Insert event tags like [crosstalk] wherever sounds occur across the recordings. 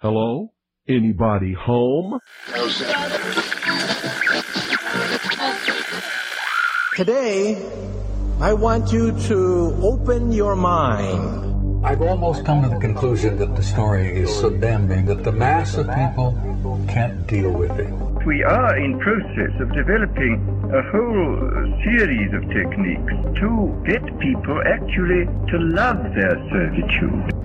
Hello? Anybody home? Today, I want you to open your mind. I've almost come to the conclusion that the story is so damning that the mass of people can't deal with it. We are in process of developing a whole series of techniques to get people actually to love their servitude.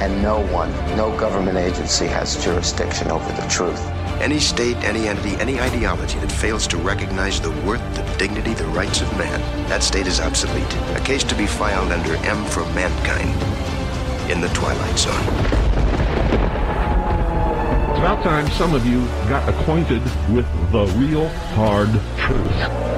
And no one, no government agency has jurisdiction over the truth. Any state, any entity, any ideology that fails to recognize the worth, the dignity, the rights of man, that state is obsolete. A case to be filed under M for mankind in the Twilight Zone. It's about time some of you got acquainted with the real hard truth.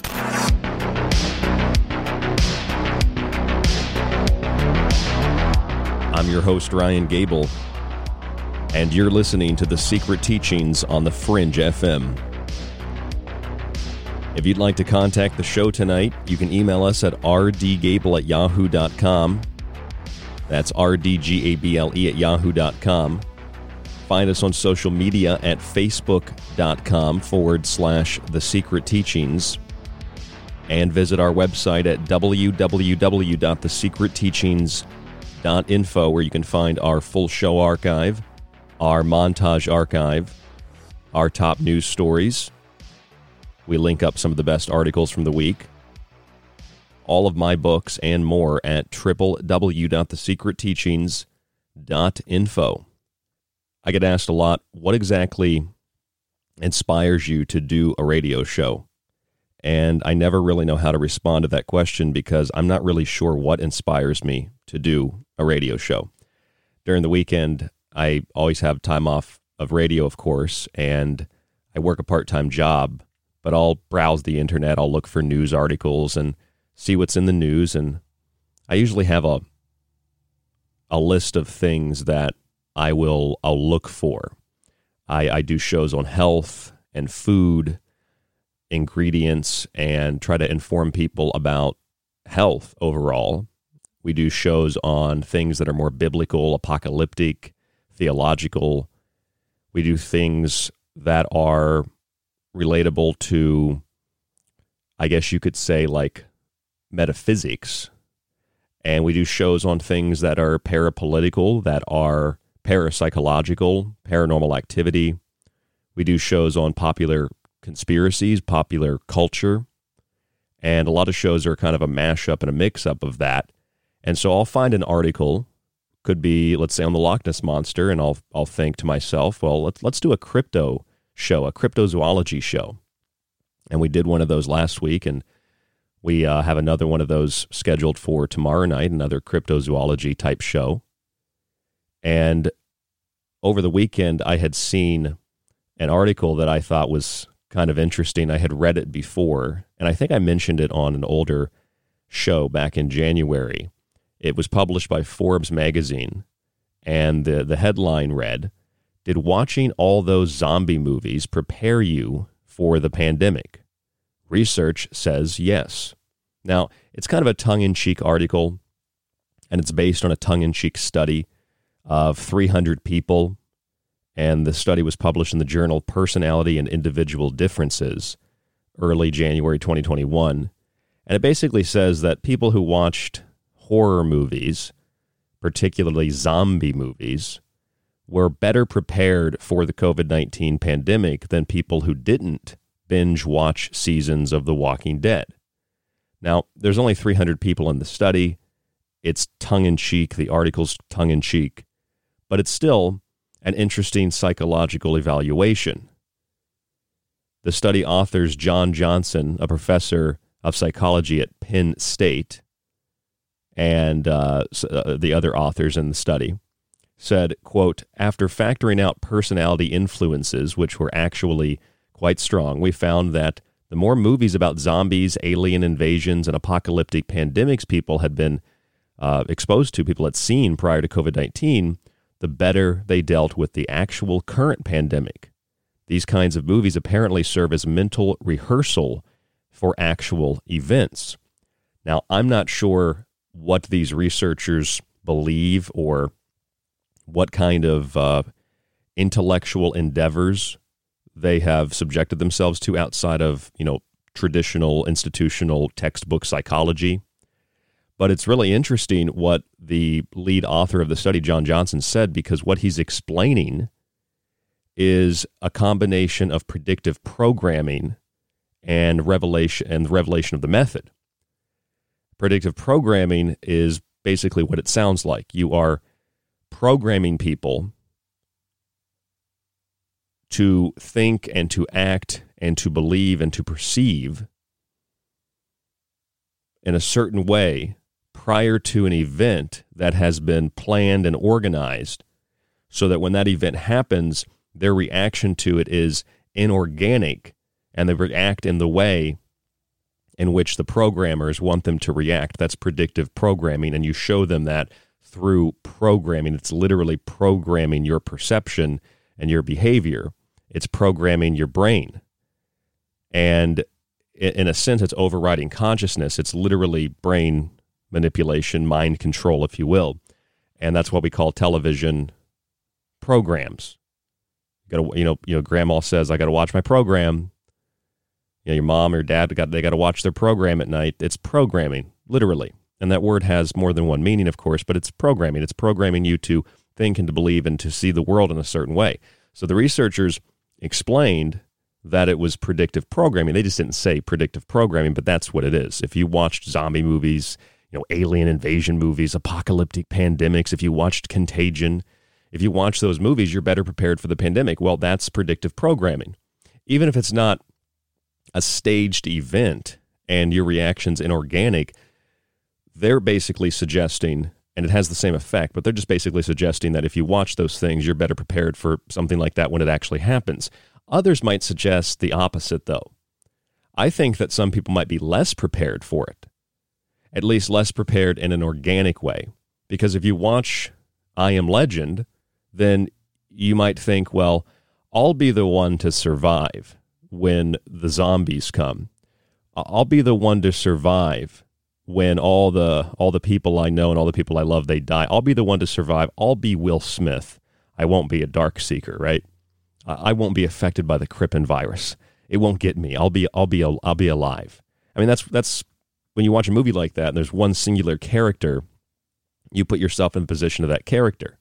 Your host, Ryan Gable, and you're listening to The Secret Teachings on the Fringe FM. If you'd like to contact the show tonight, you can email us at rdgable at yahoo.com. That's rdgable at yahoo.com. Find us on social media at facebook.com forward slash The Secret Teachings. And visit our website at www.thesecretteachings.info where you can find our full show archive, our montage archive, our top news stories. We link up some of the best articles from the week. All of my books and more at www.thesecretteachings.info info. I get asked a lot what exactly inspires you to do a radio show? And I never really know how to respond to that question because I'm not really sure what inspires me to do a radio show. During the weekend, I always have time off of radio, of course, and I work a part time job, but I'll browse the internet, I'll look for news articles and see what's in the news. And I usually have a, a list of things that I will I'll look for. I, I do shows on health and food ingredients and try to inform people about health overall. We do shows on things that are more biblical, apocalyptic, theological. We do things that are relatable to, I guess you could say, like metaphysics. And we do shows on things that are parapolitical, that are parapsychological, paranormal activity. We do shows on popular conspiracies, popular culture, and a lot of shows are kind of a mashup and a mix up of that. And so I'll find an article, could be let's say on the Loch Ness monster, and I'll I'll think to myself, well, let's let's do a crypto show, a cryptozoology show. And we did one of those last week, and we uh, have another one of those scheduled for tomorrow night, another cryptozoology type show. And over the weekend, I had seen an article that I thought was kind of interesting. I had read it before, and I think I mentioned it on an older show back in January. It was published by Forbes magazine, and the, the headline read Did watching all those zombie movies prepare you for the pandemic? Research says yes. Now, it's kind of a tongue in cheek article, and it's based on a tongue in cheek study of 300 people and the study was published in the journal Personality and Individual Differences early January 2021. And it basically says that people who watched horror movies, particularly zombie movies, were better prepared for the COVID 19 pandemic than people who didn't binge watch seasons of The Walking Dead. Now, there's only 300 people in the study. It's tongue in cheek. The article's tongue in cheek. But it's still an interesting psychological evaluation. The study authors John Johnson, a professor of psychology at Penn State, and uh, uh, the other authors in the study said, quote, after factoring out personality influences, which were actually quite strong, we found that the more movies about zombies, alien invasions, and apocalyptic pandemics people had been uh, exposed to, people had seen prior to COVID 19, the better they dealt with the actual current pandemic. These kinds of movies apparently serve as mental rehearsal for actual events. Now, I'm not sure what these researchers believe or what kind of uh, intellectual endeavors they have subjected themselves to outside of, you know, traditional institutional textbook psychology. But it's really interesting what the lead author of the study, John Johnson, said because what he's explaining is a combination of predictive programming and revelation and the revelation of the method. Predictive programming is basically what it sounds like. You are programming people to think and to act and to believe and to perceive in a certain way prior to an event that has been planned and organized so that when that event happens, their reaction to it is inorganic and they react in the way in which the programmers want them to react. That's predictive programming, and you show them that through programming. It's literally programming your perception and your behavior, it's programming your brain. And in a sense, it's overriding consciousness. It's literally brain manipulation, mind control, if you will. And that's what we call television programs. You got to, you know, you know, grandma says, I got to watch my program. You know, your mom or your dad got they got to watch their program at night. It's programming, literally. And that word has more than one meaning, of course, but it's programming. It's programming you to think and to believe and to see the world in a certain way. So the researchers explained that it was predictive programming. They just didn't say predictive programming, but that's what it is. If you watched zombie movies, you know, alien invasion movies, apocalyptic pandemics, if you watched Contagion, if you watch those movies, you're better prepared for the pandemic. Well, that's predictive programming. Even if it's not a staged event and your reaction's inorganic, they're basically suggesting, and it has the same effect, but they're just basically suggesting that if you watch those things, you're better prepared for something like that when it actually happens. Others might suggest the opposite, though. I think that some people might be less prepared for it, at least less prepared in an organic way. Because if you watch I Am Legend, then you might think, well, I'll be the one to survive when the zombies come. I'll be the one to survive when all the all the people I know and all the people I love they die. I'll be the one to survive. I'll be Will Smith. I won't be a dark seeker, right? I won't be affected by the Krippin virus. It won't get me. I'll be I'll be I'll be alive. I mean that's that's when you watch a movie like that and there's one singular character, you put yourself in the position of that character.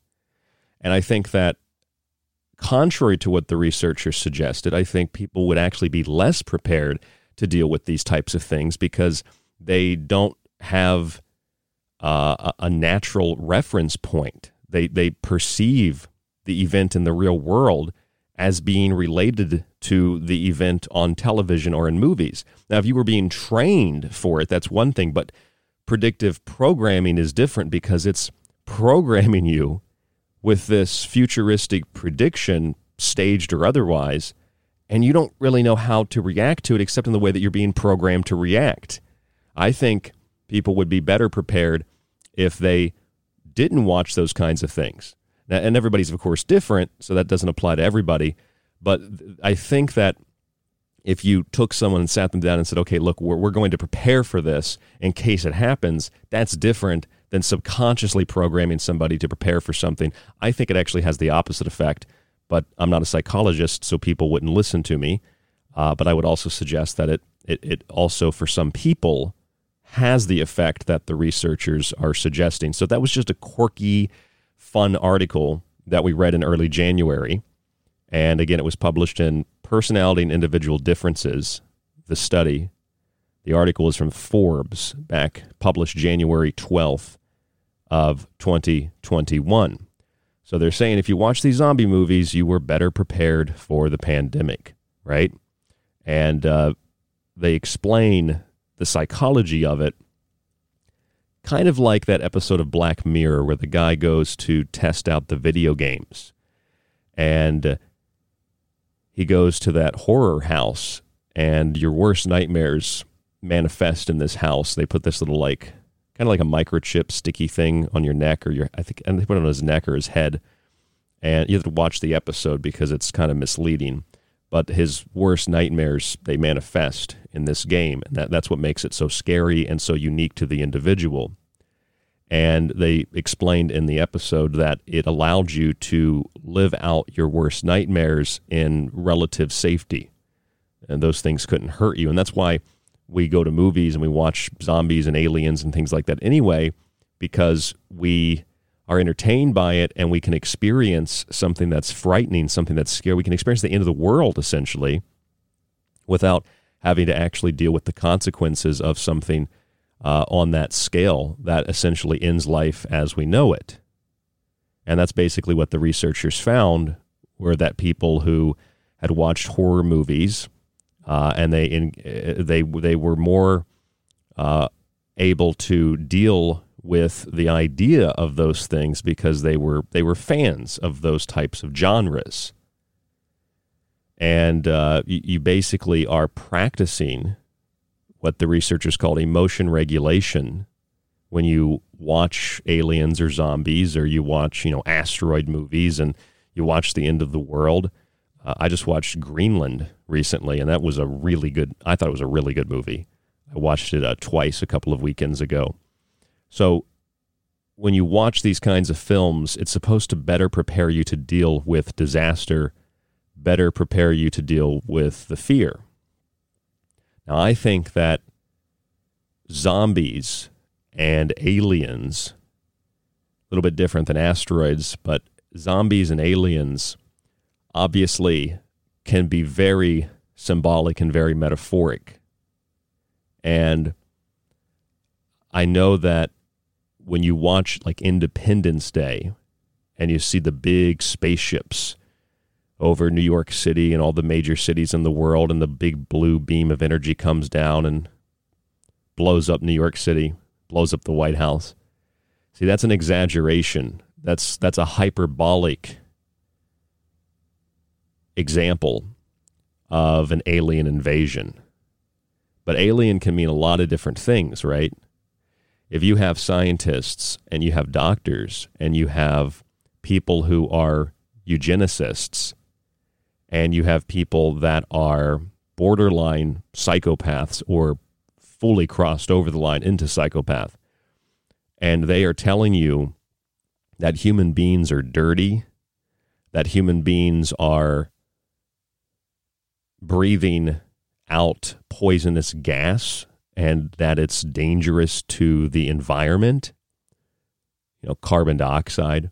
And I think that contrary to what the researchers suggested, I think people would actually be less prepared to deal with these types of things because they don't have uh, a natural reference point. They they perceive the event in the real world as being related to the event on television or in movies. Now, if you were being trained for it, that's one thing, but predictive programming is different because it's programming you with this futuristic prediction, staged or otherwise, and you don't really know how to react to it except in the way that you're being programmed to react. I think people would be better prepared if they didn't watch those kinds of things. And everybody's, of course, different, so that doesn't apply to everybody. But I think that if you took someone and sat them down and said, okay, look, we're, we're going to prepare for this in case it happens, that's different than subconsciously programming somebody to prepare for something. I think it actually has the opposite effect, but I'm not a psychologist, so people wouldn't listen to me. Uh, but I would also suggest that it, it, it also, for some people, has the effect that the researchers are suggesting. So that was just a quirky, fun article that we read in early January. And again, it was published in Personality and Individual Differences, the study. The article is from Forbes, back published January 12th of 2021. So they're saying if you watch these zombie movies, you were better prepared for the pandemic, right? And uh, they explain the psychology of it, kind of like that episode of Black Mirror where the guy goes to test out the video games. And uh, he goes to that horror house, and your worst nightmares manifest in this house. They put this little, like, kind of like a microchip sticky thing on your neck or your I think and they put it on his neck or his head. And you have to watch the episode because it's kind of misleading. But his worst nightmares they manifest in this game, and that, that's what makes it so scary and so unique to the individual. And they explained in the episode that it allowed you to live out your worst nightmares in relative safety. And those things couldn't hurt you. And that's why we go to movies and we watch zombies and aliens and things like that anyway, because we are entertained by it and we can experience something that's frightening, something that's scary. We can experience the end of the world essentially without having to actually deal with the consequences of something uh, on that scale that essentially ends life as we know it. And that's basically what the researchers found were that people who had watched horror movies uh, and they in, uh, they they were more uh, able to deal with the idea of those things because they were they were fans of those types of genres, and uh, you, you basically are practicing what the researchers called emotion regulation when you watch aliens or zombies or you watch you know asteroid movies and you watch the end of the world uh, I just watched Greenland recently, and that was a really good. I thought it was a really good movie. I watched it uh, twice a couple of weekends ago. So, when you watch these kinds of films, it's supposed to better prepare you to deal with disaster, better prepare you to deal with the fear. Now, I think that zombies and aliens, a little bit different than asteroids, but zombies and aliens obviously can be very symbolic and very metaphoric. And I know that when you watch like Independence Day and you see the big spaceships over New York City and all the major cities in the world, and the big blue beam of energy comes down and blows up New York City, blows up the White House. See, that's an exaggeration. That's that's a hyperbolic example of an alien invasion. But alien can mean a lot of different things, right? If you have scientists and you have doctors and you have people who are eugenicists and you have people that are borderline psychopaths or fully crossed over the line into psychopath, and they are telling you that human beings are dirty, that human beings are breathing out poisonous gas and that it's dangerous to the environment, you know, carbon dioxide,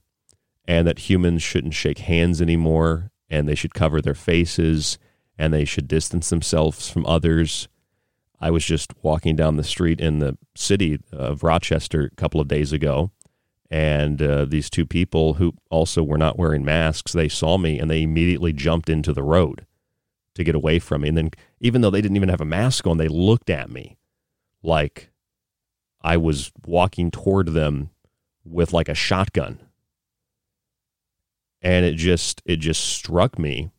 and that humans shouldn't shake hands anymore and they should cover their faces and they should distance themselves from others. I was just walking down the street in the city of Rochester a couple of days ago, and uh, these two people who also were not wearing masks, they saw me and they immediately jumped into the road to get away from me. And then, even though they didn't even have a mask on, they looked at me like I was walking toward them with like a shotgun. And it just it just struck me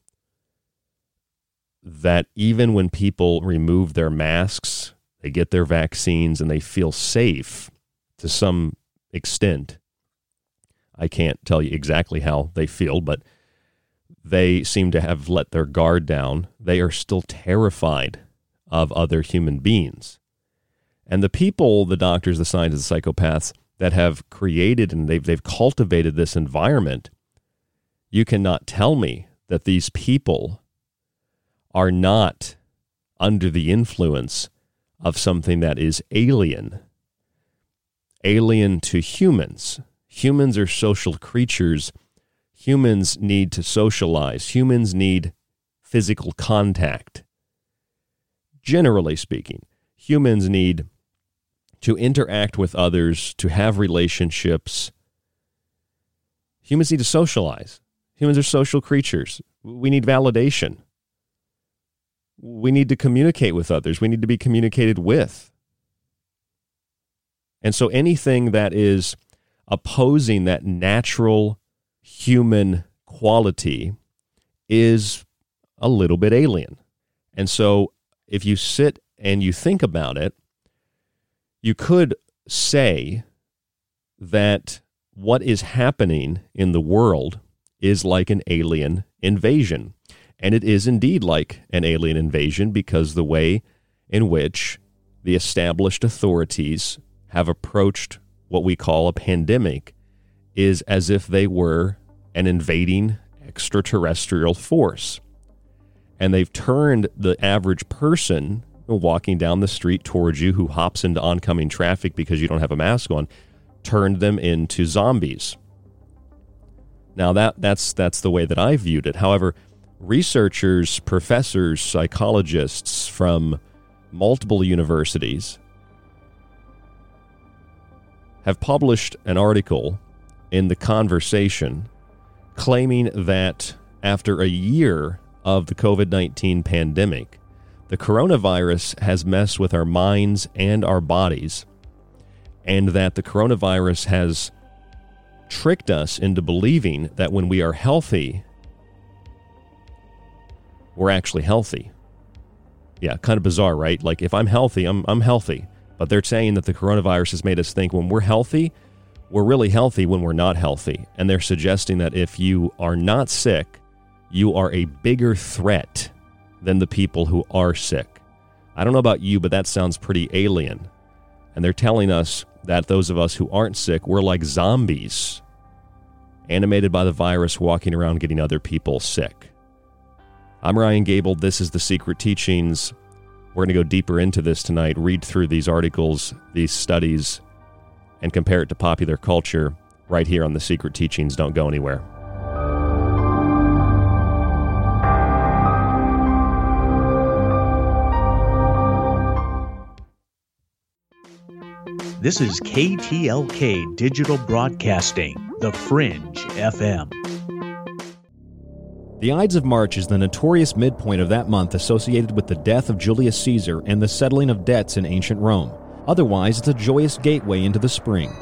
that even when people remove their masks, they get their vaccines and they feel safe to some extent. I can't tell you exactly how they feel, but they seem to have let their guard down. They are still terrified of other human beings. And the people, the doctors, the scientists, the psychopaths that have created and they've, they've cultivated this environment, you cannot tell me that these people are not under the influence of something that is alien, alien to humans. Humans are social creatures humans need to socialize, humans need physical contact. Generally speaking, humans need to interact with others, to have relationships. Humans need to socialize. Humans are social creatures. We need validation. We need to communicate with others. We need to be communicated with. And so anything that is opposing that natural human quality is a little bit alien. And so if you sit and you think about it, you could say that what is happening in the world is like an alien invasion. And it is indeed like an alien invasion because the way in which the established authorities have approached what we call a pandemic is as if they were an invading extraterrestrial force. And they've turned the average person walking down the street towards you who hops into oncoming traffic because you don't have a mask on, turned them into zombies. Now that that's that's the way that I viewed it. However, researchers, professors, psychologists from multiple universities have published an article in the conversation claiming that after a year of the COVID 19 pandemic, the coronavirus has messed with our minds and our bodies, and that the coronavirus has tricked us into believing that when we are healthy, we're actually healthy. Yeah, kind of bizarre, right? Like if I'm healthy, I'm, I'm healthy. But they're saying that the coronavirus has made us think when we're healthy, we're really healthy when we're not healthy. And they're suggesting that if you are not sick, you are a bigger threat than the people who are sick. I don't know about you, but that sounds pretty alien. And they're telling us that those of us who aren't sick, we're like zombies, animated by the virus, walking around getting other people sick. I'm Ryan Gable. This is The Secret Teachings. We're going to go deeper into this tonight, read through these articles, these studies, and compare it to popular culture right here on The Secret Teachings. Don't go anywhere. This is KTLK Digital Broadcasting, The Fringe FM. The Ides of March is the notorious midpoint of that month associated with the death of Julius Caesar and the settling of debts in ancient Rome. Otherwise, it's a joyous gateway into the spring.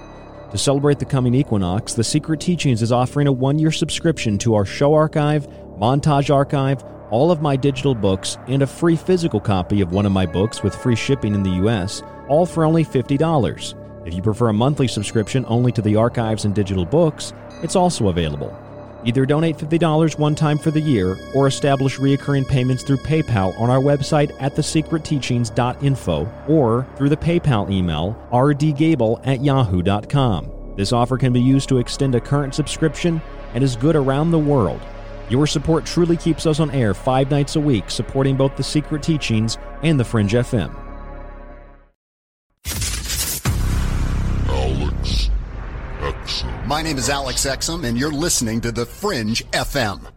To celebrate the coming equinox, The Secret Teachings is offering a one year subscription to our show archive, montage archive, all of my digital books, and a free physical copy of one of my books with free shipping in the U.S., all for only $50. If you prefer a monthly subscription only to the archives and digital books, it's also available. Either donate $50 one time for the year or establish recurring payments through PayPal on our website at thesecretteachings.info or through the PayPal email rdgable at yahoo.com. This offer can be used to extend a current subscription and is good around the world. Your support truly keeps us on air five nights a week, supporting both the Secret Teachings and the Fringe FM. Alex Exum. My name is Alex Exum, and you're listening to The Fringe FM.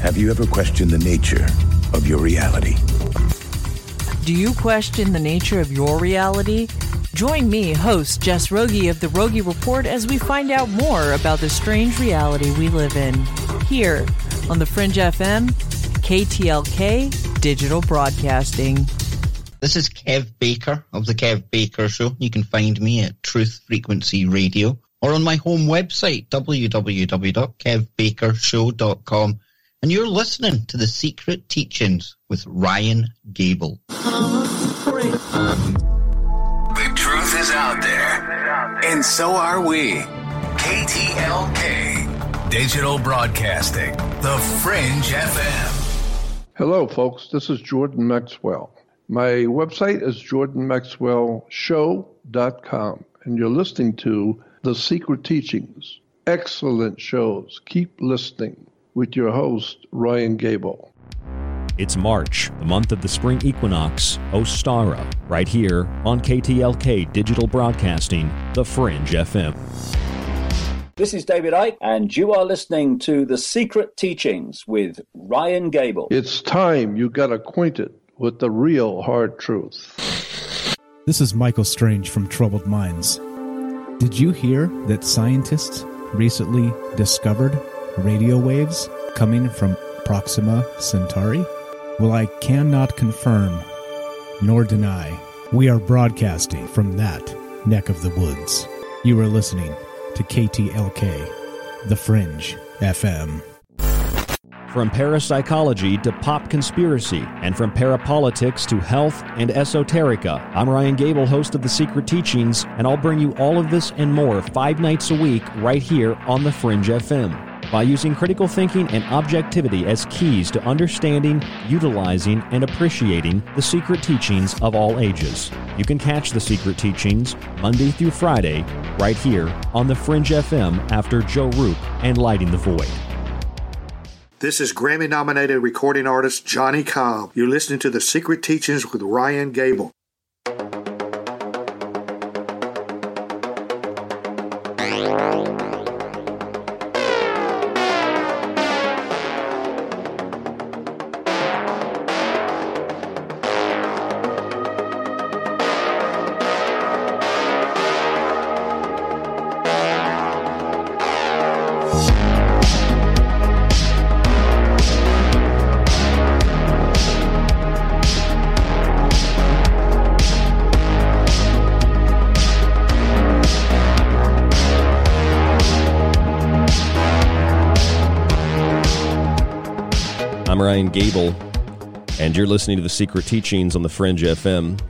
Have you ever questioned the nature of your reality? Do you question the nature of your reality? Join me, host Jess Rogie of The Rogie Report, as we find out more about the strange reality we live in. Here on The Fringe FM, KTLK Digital Broadcasting. This is Kev Baker of The Kev Baker Show. You can find me at Truth Frequency Radio or on my home website, www.kevbakershow.com and you're listening to The Secret Teachings with Ryan Gable. The truth is out there, and so are we. KTLK, Digital Broadcasting, The Fringe FM. Hello, folks. This is Jordan Maxwell. My website is jordanmaxwellshow.com, and you're listening to The Secret Teachings. Excellent shows. Keep listening with your host, Ryan Gable. It's March, the month of the spring equinox, oh, Ostara, right here on KTLK Digital Broadcasting, The Fringe FM. This is David Icke, and you are listening to The Secret Teachings with Ryan Gable. It's time you got acquainted with the real hard truth. This is Michael Strange from Troubled Minds. Did you hear that scientists recently discovered radio waves coming from Proxima Centauri? Well, I cannot confirm nor deny. We are broadcasting from that neck of the woods. You are listening to KTLK, The Fringe FM. From parapsychology to pop conspiracy, and from parapolitics to health and esoterica, I'm Ryan Gable, host of The Secret Teachings, and I'll bring you all of this and more five nights a week right here on The Fringe FM by using critical thinking and objectivity as keys to understanding, utilizing, and appreciating the secret teachings of all ages. You can catch the secret teachings Monday through Friday right here on the Fringe FM after Joe Roop and Lighting the Void. This is Grammy nominated recording artist Johnny Cobb. You're listening to The Secret Teachings with Ryan Gable. Gable, and you're listening to The Secret Teachings on the Fringe FM.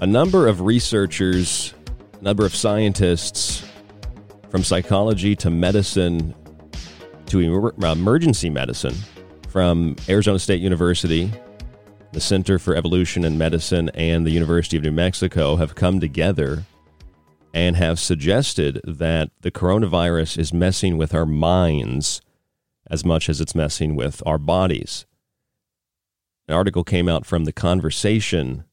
A number of researchers, a number of scientists, from psychology to medicine to uh, emergency medicine, from Arizona State University the Center for Evolution and Medicine, and the University of New Mexico have come together and have suggested that the coronavirus is messing with our minds as much as it's messing with our bodies. An article came out from the conversation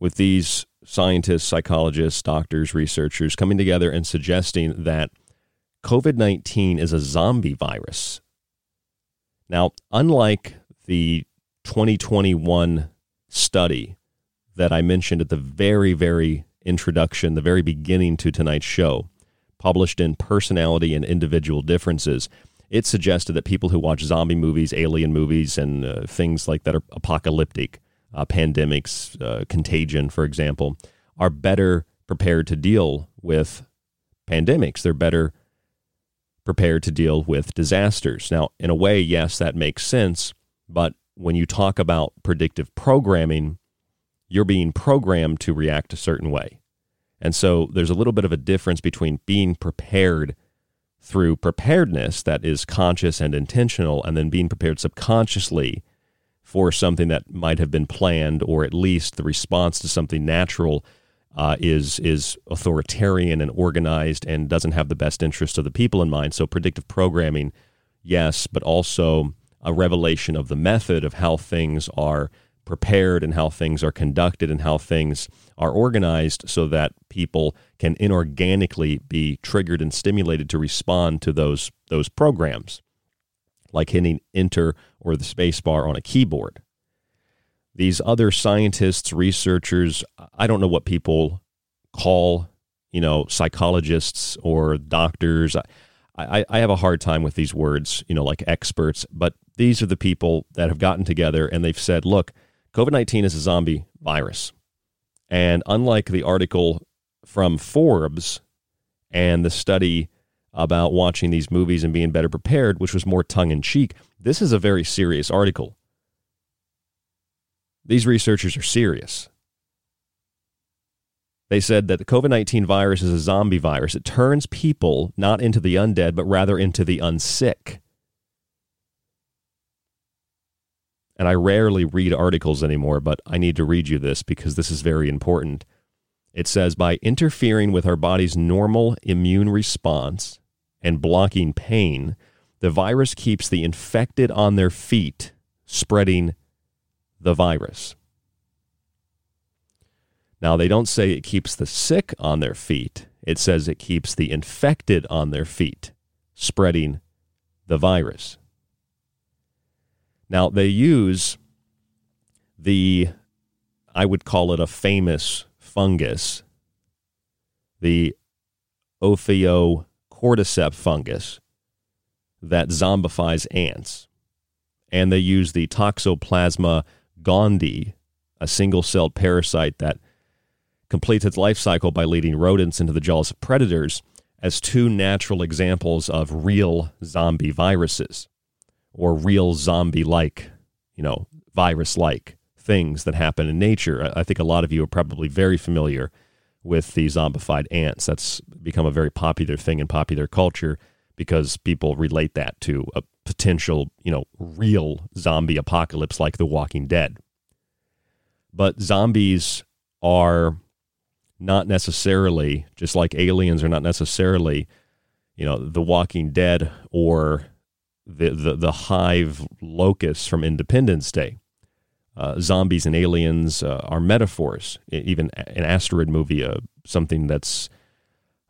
with these scientists, psychologists, doctors, researchers coming together and suggesting that COVID 19 is a zombie virus. Now, unlike the 2021 study that I mentioned at the very, very introduction, the very beginning to tonight's show, published in Personality and Individual Differences, it suggested that people who watch zombie movies, alien movies, and uh, things like that are apocalyptic, uh, pandemics, uh, contagion, for example, are better prepared to deal with pandemics. They're better prepared to deal with disasters. Now, in a way, yes, that makes sense. But when you talk about predictive programming, you're being programmed to react a certain way. And so there's a little bit of a difference between being prepared through preparedness that is conscious and intentional, and then being prepared subconsciously for something that might have been planned, or at least the response to something natural uh, is is authoritarian and organized and doesn't have the best interest of the people in mind. So predictive programming, yes, but also a revelation of the method of how things are prepared and how things are conducted and how things are organized so that people can inorganically be triggered and stimulated to respond to those those programs like hitting enter or the spacebar on a keyboard. These other scientists researchers i don't know what people call you know psychologists or doctors. I, I have a hard time with these words, you know, like experts, but these are the people that have gotten together and they've said, look, COVID 19 is a zombie virus. And unlike the article from Forbes and the study about watching these movies and being better prepared, which was more tongue in cheek, this is a very serious article. These researchers are serious. They said that the COVID 19 virus is a zombie virus. It turns people not into the undead, but rather into the unsick. And I rarely read articles anymore, but I need to read you this because this is very important. It says by interfering with our body's normal immune response and blocking pain, the virus keeps the infected on their feet, spreading the virus. Now, they don't say it keeps the sick on their feet, it says it keeps the infected on their feet, spreading the virus. Now, they use the, I would call it a famous fungus, the Ophiocordyceps fungus that zombifies ants. And they use the Toxoplasma gondii, a single celled parasite that completes its life cycle by leading rodents into the jaws of predators, as two natural examples of real zombie viruses or real zombie like, you know, virus like things that happen in nature. I think a lot of you are probably very familiar with the zombified ants. That's become a very popular thing in popular culture because people relate that to a potential, you know, real zombie apocalypse like The Walking Dead. But zombies are not necessarily, just like aliens are not necessarily, you know, The Walking Dead or the, the, the hive locusts from Independence Day. Uh, zombies and aliens uh, are metaphors. Even an asteroid movie, uh, something that's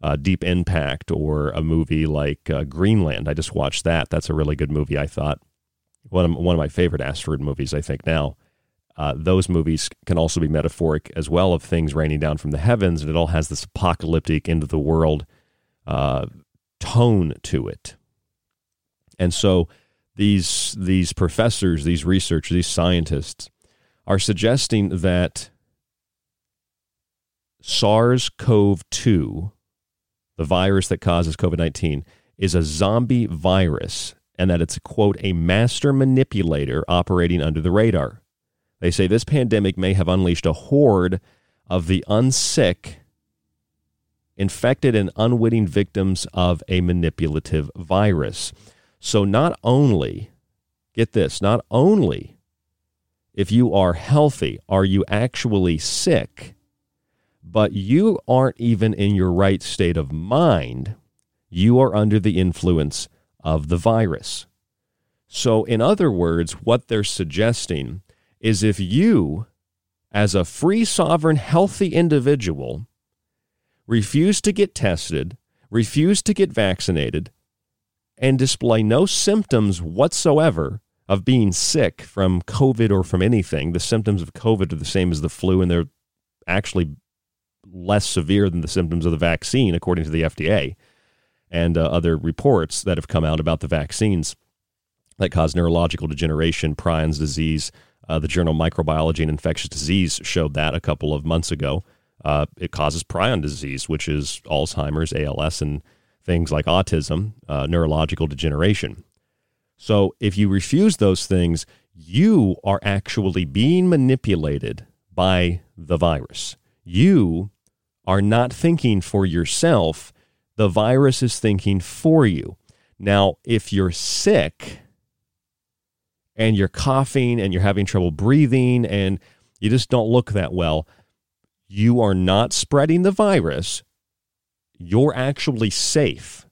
uh, Deep Impact, or a movie like uh, Greenland. I just watched that. That's a really good movie. I thought one of one of my favorite asteroid movies. I think now. Uh, those movies can also be metaphoric as well of things raining down from the heavens, and it all has this apocalyptic, end of the world tone to it. And so these these professors, these researchers, these scientists are suggesting that SARS-CoV-2, the virus that causes COVID-19, is a zombie virus and that it's quote a master manipulator operating under the radar. They say this pandemic may have unleashed a horde of the unsick infected and unwitting victims of a manipulative virus. So not only, get this, not only if you are healthy, are you actually sick, but you aren't even in your right state of mind? You are under the influence of the virus. So, in other words, what they're suggesting is if you, as a free, sovereign, healthy individual, refuse to get tested, refuse to get vaccinated, and display no symptoms whatsoever of being sick from COVID or from anything, the symptoms of COVID are the same as the flu, and they're actually less severe than the symptoms of the vaccine, according to the FDA and uh, other reports that have come out about the vaccines that cause neurological degeneration, Prion's disease. Uh, the journal Microbiology and Infectious Disease showed that a couple of months ago. Uh, it causes prion disease, which is Alzheimer's, ALS, and things like autism, uh, neurological degeneration. So if you refuse those things, you are actually being manipulated by the virus. You are not thinking for yourself, the virus is thinking for you. Now, if you're sick and you're coughing and you're having trouble breathing and you just don't look that well, you are not spreading the virus. You're actually safe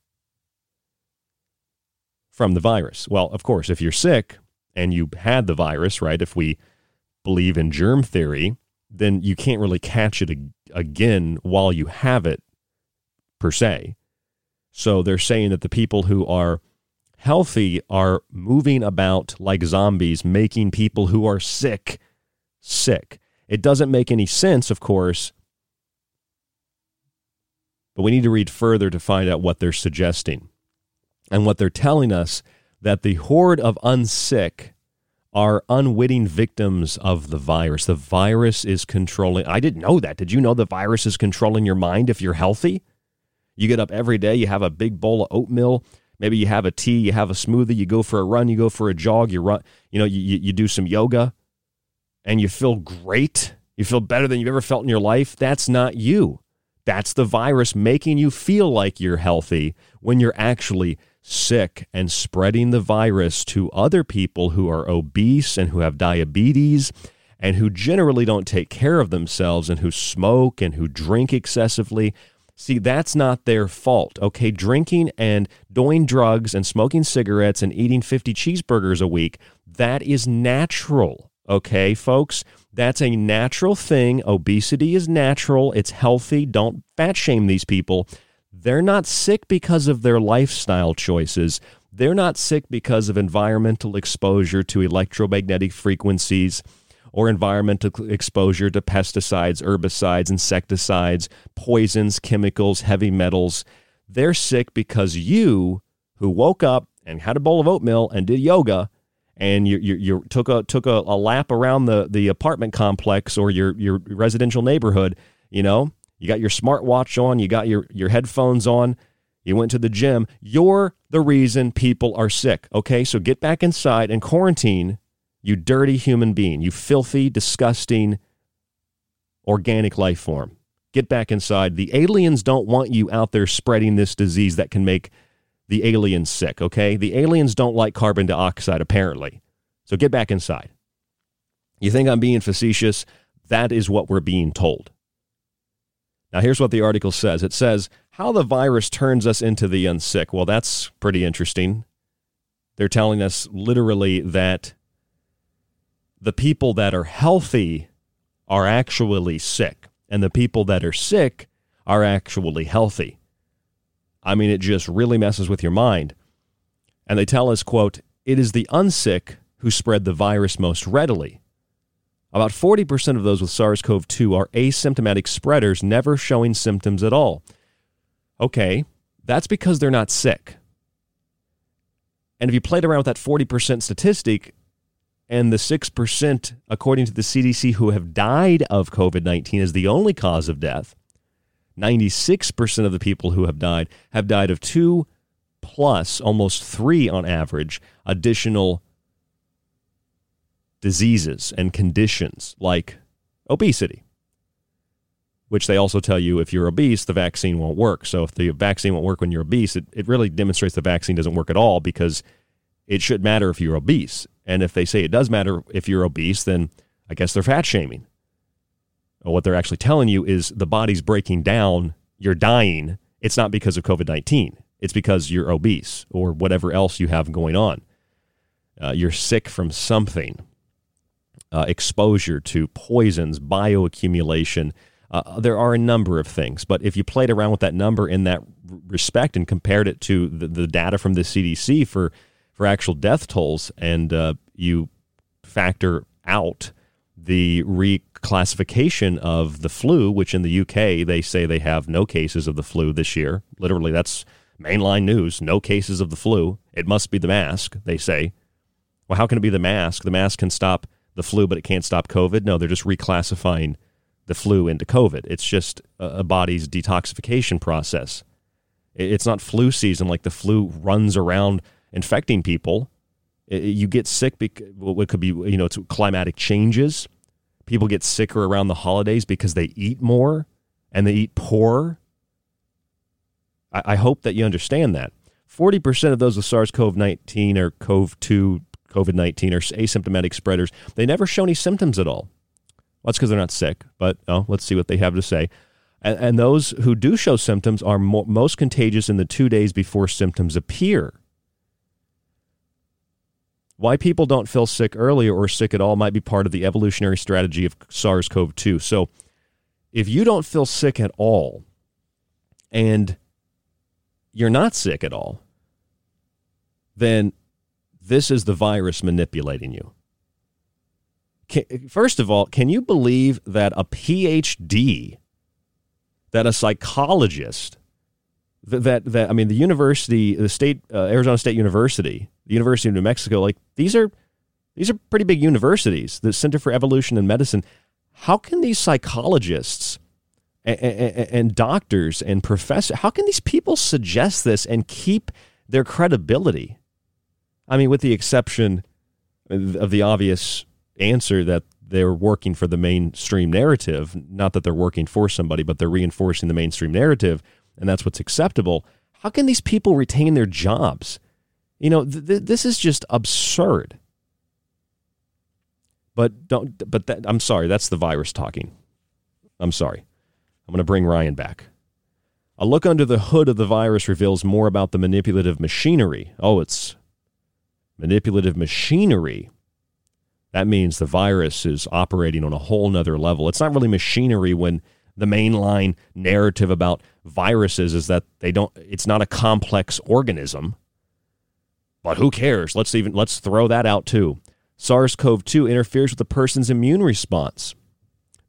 from the virus. Well, of course, if you're sick and you had the virus, right, if we believe in germ theory, then you can't really catch it again while you have it, per se. So they're saying that the people who are healthy are moving about like zombies, making people who are sick sick. It doesn't make any sense, of course, but we need to read further to find out what they're suggesting. And what they're telling us that the horde of unsick are unwitting victims of the virus. The virus is controlling. I didn't know that. Did you know the virus is controlling your mind if you're healthy? You get up every day, you have a big bowl of oatmeal, maybe you have a tea, you have a smoothie, you go for a run, you go for a jog, you run, you know, you, you do some yoga and you feel great. You feel better than you've ever felt in your life. That's not you. That's the virus making you feel like you're healthy when you're actually sick and spreading the virus to other people who are obese and who have diabetes and who generally don't take care of themselves and who smoke and who drink excessively. See, that's not their fault. Okay, drinking and doing drugs and smoking cigarettes and eating 50 cheeseburgers a week, that is natural. Okay, folks, that's a natural thing. Obesity is natural, it's healthy. Don't fat shame these people. They're not sick because of their lifestyle choices. They're not sick because of environmental exposure to electromagnetic frequencies or environmental exposure to pesticides, herbicides, insecticides, poisons, chemicals, heavy metals. They're sick because you, who woke up and had a bowl of oatmeal and did yoga, and you, you, you took a took a, a lap around the, the apartment complex or your your residential neighborhood, you know, you got your smartwatch on, you got your, your headphones on, you went to the gym. You're the reason people are sick. Okay, so get back inside and quarantine, you dirty human being, you filthy, disgusting, organic life form. Get back inside. The aliens don't want you out there spreading this disease that can make the aliens sick, okay? The aliens don't like carbon dioxide, apparently. So get back inside. You think I'm being facetious? That is what we're being told. Now, here's what the article says it says, How the virus turns us into the unsick. Well, that's pretty interesting. They're telling us literally that the people that are healthy are actually sick, and the people that are sick are actually healthy. I mean, it just really messes with your mind. And they tell us, quote, it is the unsick who spread the virus most readily. About 40% of those with SARS CoV 2 are asymptomatic spreaders, never showing symptoms at all. Okay, that's because they're not sick. And if you played around with that 40% statistic, and the 6%, according to the CDC, who have died of COVID 19 is the only cause of death, 96% of the people who have died have died of two plus, almost three on average, additional diseases and conditions like obesity, which they also tell you if you're obese, the vaccine won't work. So if the vaccine won't work when you're obese, it, it really demonstrates the vaccine doesn't work at all because it should matter if you're obese. And if they say it does matter if you're obese, then I guess they're fat shaming. What they're actually telling you is the body's breaking down, you're dying. It's not because of COVID 19, it's because you're obese or whatever else you have going on. Uh, you're sick from something uh, exposure to poisons, bioaccumulation. Uh, there are a number of things, but if you played around with that number in that respect and compared it to the, the data from the CDC for for actual death tolls, and uh, you factor out the reclassification of the flu, which in the UK they say they have no cases of the flu this year. Literally, that's mainline news. No cases of the flu. It must be the mask, they say. Well, how can it be the mask? The mask can stop the flu, but it can't stop COVID. No, they're just reclassifying the flu into COVID. It's just a body's detoxification process. It's not flu season like the flu runs around infecting people. You get sick because what could be you know it's climatic changes. People get sicker around the holidays because they eat more and they eat poorer. I, hope that you understand that. Forty percent of those with SARS-CoV-19 or CoV-2 COVID 19 are asymptomatic spreaders. They never show any symptoms at all. Well, that's because they're not sick, but oh, let's see what they have to say. And, and those who do show symptoms are mo- most contagious in the two days before symptoms appear. Why people don't feel sick earlier or sick at all might be part of the evolutionary strategy of SARS CoV 2. So if you don't feel sick at all and you're not sick at all, then this is the virus manipulating you. First of all, can you believe that a PhD, that a psychologist, that, that, that I mean, the university, the state, uh, Arizona State University, the University of New Mexico, like these are, these are pretty big universities, the Center for Evolution and Medicine. How can these psychologists and, and, and doctors and professors, how can these people suggest this and keep their credibility? I mean, with the exception of the obvious answer that they're working for the mainstream narrative, not that they're working for somebody, but they're reinforcing the mainstream narrative, and that's what's acceptable. How can these people retain their jobs? You know, th- th- this is just absurd. But don't. But that, I'm sorry. That's the virus talking. I'm sorry. I'm going to bring Ryan back. A look under the hood of the virus reveals more about the manipulative machinery. Oh, it's manipulative machinery, that means the virus is operating on a whole nother level. It's not really machinery when the mainline narrative about viruses is that they don't it's not a complex organism. But who cares? Let's even let's throw that out too. SARS-CoV-2 interferes with the person's immune response.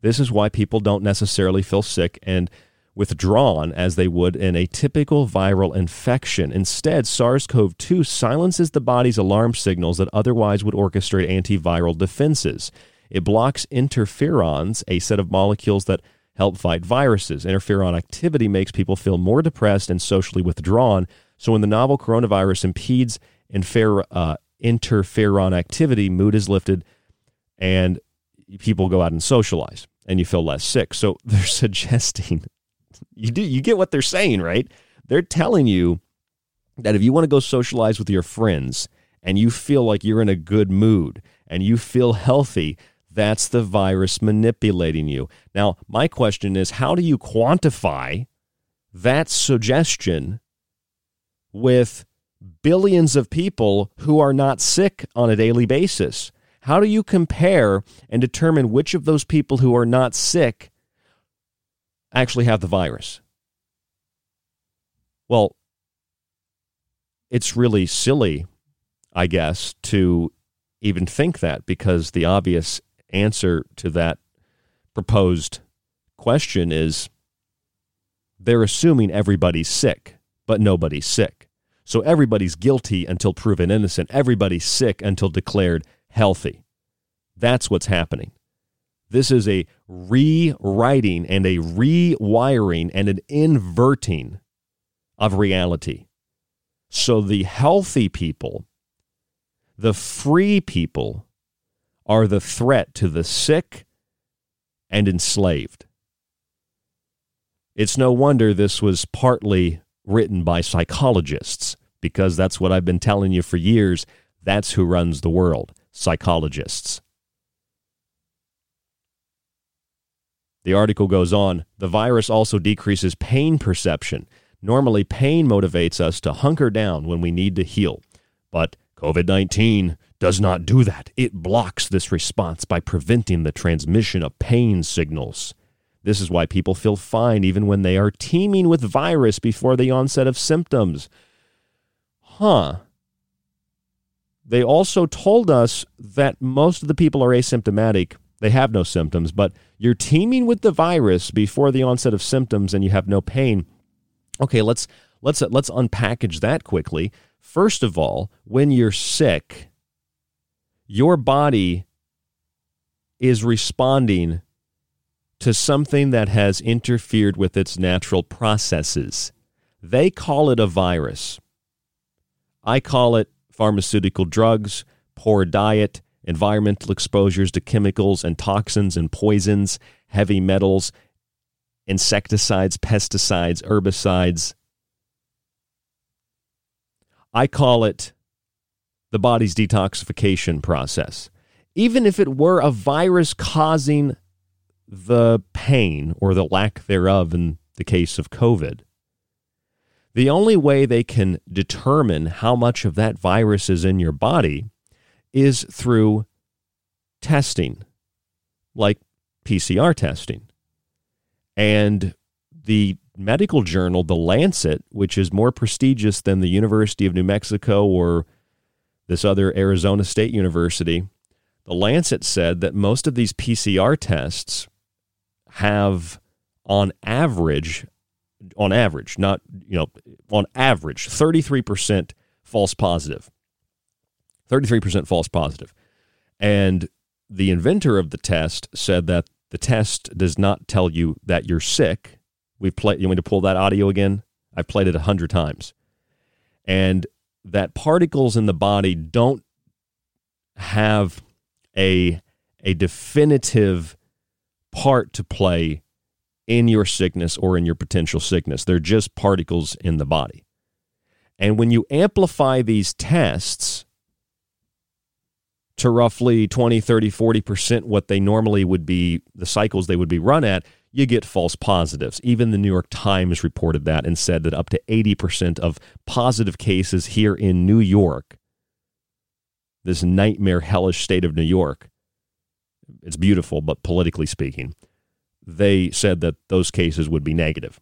This is why people don't necessarily feel sick and withdrawn as they would in a typical viral infection. Instead, SARS CoV 2 silences the body's alarm signals that otherwise would orchestrate antiviral defenses. It blocks interferons, a set of molecules that help fight viruses. Interferon activity makes people feel more depressed and socially withdrawn. So, when the novel coronavirus impedes infer, uh, interferon activity, mood is lifted and people go out and socialize and you feel less sick. So, [laughs] they're suggesting you do you get what they're saying, right? They're telling you that if you want to go socialize with your friends and you feel like you're in a good mood and you feel healthy, that's the virus manipulating you. Now, my question is how do you quantify that suggestion with billions of people who are not sick on a daily basis? How do you compare and determine which of those people who are not sick actually have the virus? Well, it's really silly, I guess, to even think that because the obvious answer to that proposed question is they're assuming everybody's sick, but nobody's sick. So everybody's guilty until proven innocent. Everybody's sick until declared healthy. That's what's happening. This is a rewriting and a rewiring and an inverting of reality. So the healthy people, the free people, are the threat to the sick and enslaved. It's no wonder this was partly written by psychologists, because that's what I've been telling you for years. That's who runs the world psychologists. The article goes on the virus also decreases pain perception. Normally, pain motivates us to hunker down when we need to heal. But COVID 19 does not do that. It blocks this response by preventing the transmission of pain signals. This is why people feel fine even when they are teeming with virus before the onset of symptoms. Huh. They also told us that most of the people are asymptomatic they have no symptoms, but you're teeming with the virus before the onset of symptoms and you have no pain. Okay, let's let's let's unpackage that quickly. First of all, when you're sick, your body is responding to something that has interfered with its natural processes. They call it a virus. I call it pharmaceutical drugs, poor diet, environmental exposures to chemicals and toxins and poisons, heavy metals, insecticides, pesticides, herbicides. I call it the body's detoxification process. Even if it were a virus causing the pain or the lack thereof in the case of COVID, the only way they can determine how much of that virus is in your body is through testing, like PCR testing. And the medical journal, The Lancet, which is more prestigious than the University of New Mexico or this other Arizona State University, The Lancet said that most of these PCR tests have, on average, on average, not, you know, on average, 33% false positive. 33% false positive. And the inventor of the test said that the test does not tell you that you're sick. We play. You want me to pull that audio again? I've played it a hundred times, and that particles in the body don't have a a definitive part to play in your sickness or in your potential sickness. They're just particles in the body. And when you amplify these tests, to roughly 20, 30, 40% what they normally would be, the cycles they would be run at, you get false positives. Even the New York Times reported that and said that up to 80% of positive cases here in New York, this nightmare, hellish state of New York, it's beautiful, but politically speaking, they said that those cases would be negative.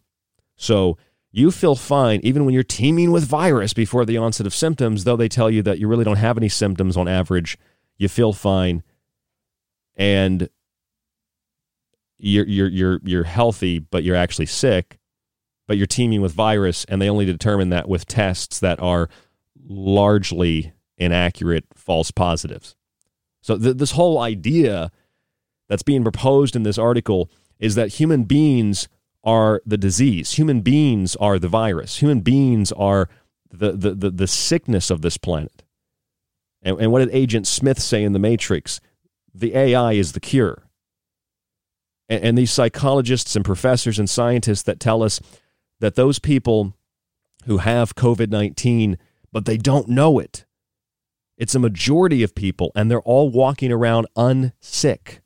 So you feel fine even when you're teeming with virus before the onset of symptoms, though they tell you that you really don't have any symptoms on average you feel fine, and you're you're you're you're healthy, but you're actually sick, but you're teeming with virus, and they only determine that with tests that are largely inaccurate, false positives. So th- this whole idea that's being proposed in this article is that human beings are the disease. Human beings are the virus. Human beings are the, the, the, the sickness of this planet. And, and what did Agent Smith say in The Matrix? The AI is the cure. And, and these psychologists and professors and scientists that tell us that those people who have COVID 19, but they don't know it, it's a majority of people, and they're all walking around unsick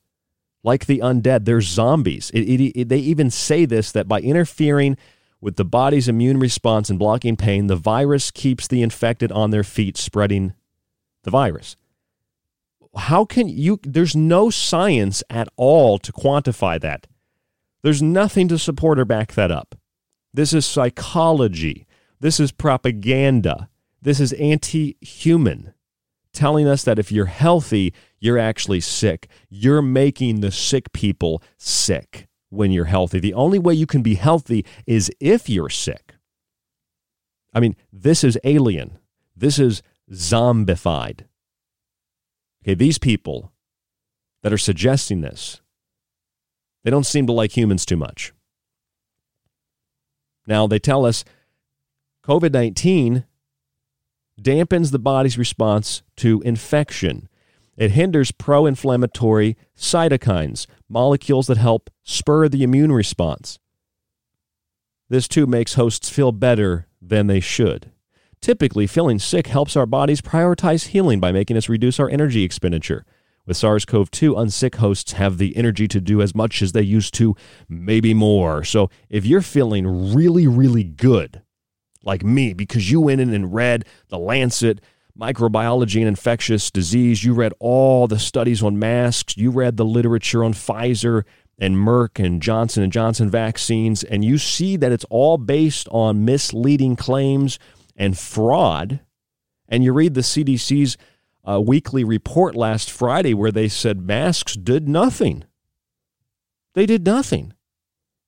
like the undead. They're zombies. It, it, it, they even say this that by interfering with the body's immune response and blocking pain, the virus keeps the infected on their feet, spreading the virus. How can you? There's no science at all to quantify that. There's nothing to support or back that up. This is psychology. This is propaganda. This is anti human, telling us that if you're healthy, you're actually sick. You're making the sick people sick when you're healthy. The only way you can be healthy is if you're sick. I mean, this is alien. This is zombified. Okay, these people that are suggesting this, they don't seem to like humans too much. Now, they tell us COVID 19 dampens the body's response to infection. It hinders pro inflammatory cytokines, molecules that help spur the immune response. This too makes hosts feel better than they should. Typically, feeling sick helps our bodies prioritize healing by making us reduce our energy expenditure. With SARS CoV 2, unsick hosts have the energy to do as much as they used to, maybe more. So if you're feeling really, really good, like me, because you went in and read The Lancet, Microbiology and Infectious Disease, you read all the studies on masks, you read the literature on Pfizer and Merck and Johnson and Johnson vaccines, and you see that it's all based on misleading claims and fraud, and you read the CDC's uh, weekly report last Friday where they said masks did nothing. They did nothing.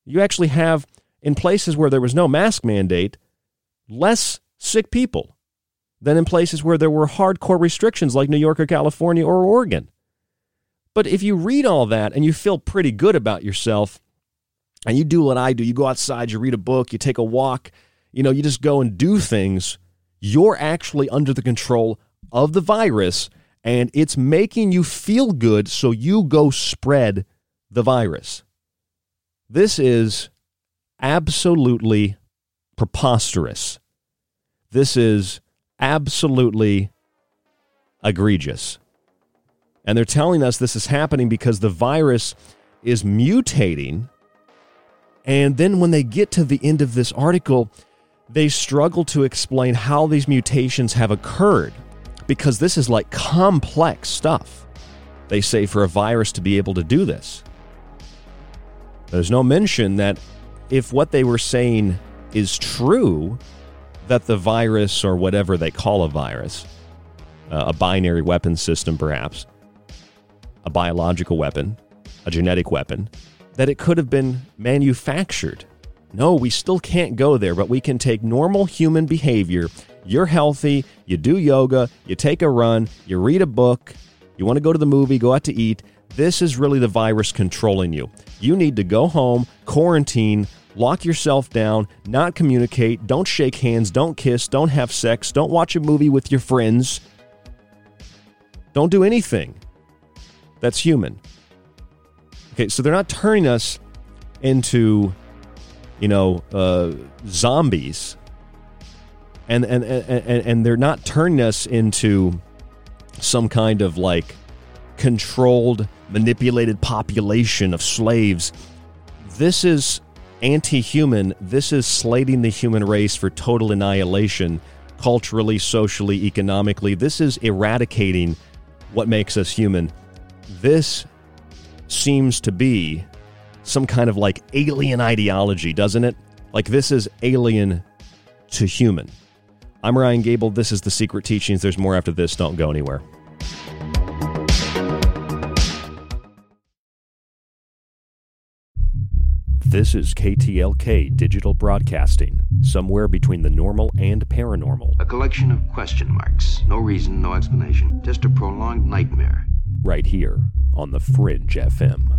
You actually have, in places where there was no mask mandate, less sick people than in places where there were hardcore restrictions like New York or California or Oregon. But if you read all that and you feel pretty good about yourself, and you do what I do, you go outside, you read a book, you take a walk, you know, you just go and do things, you're actually under the control of the virus and it's making you feel good, so you go spread the virus. This is absolutely preposterous. This is absolutely egregious. And they're telling us this is happening because the virus is mutating. And then when they get to the end of this article, they struggle to explain how these mutations have occurred because this is like complex stuff. They say for a virus to be able to do this. There's no mention that if what they were saying is true, that the virus or whatever they call a virus, uh, a binary weapon system perhaps, a biological weapon, a genetic weapon, that it could have been manufactured. No, we still can't go there, but we can take normal human behavior you're healthy, you do yoga, you take a run, you read a book, you want to go to the movie, go out to eat. This is really the virus controlling you. You need to go home, quarantine, lock yourself down, not communicate, don't shake hands, don't kiss, don't have sex, don't watch a movie with your friends. Don't do anything that's human. Okay, so they're not turning us into, you know, uh, zombies. And and, and and they're not turning us into some kind of like controlled manipulated population of slaves. This is anti-human. This is slating the human race for total annihilation culturally socially economically. This is eradicating what makes us human. This seems to be some kind of like alien ideology doesn't it like this is alien to human I'm Ryan Gable. This is The Secret Teachings. There's more after this. Don't go anywhere. This is KTLK Digital Broadcasting, somewhere between the normal and paranormal. A collection of question marks. No reason, no explanation. Just a prolonged nightmare. Right here on The Fringe FM.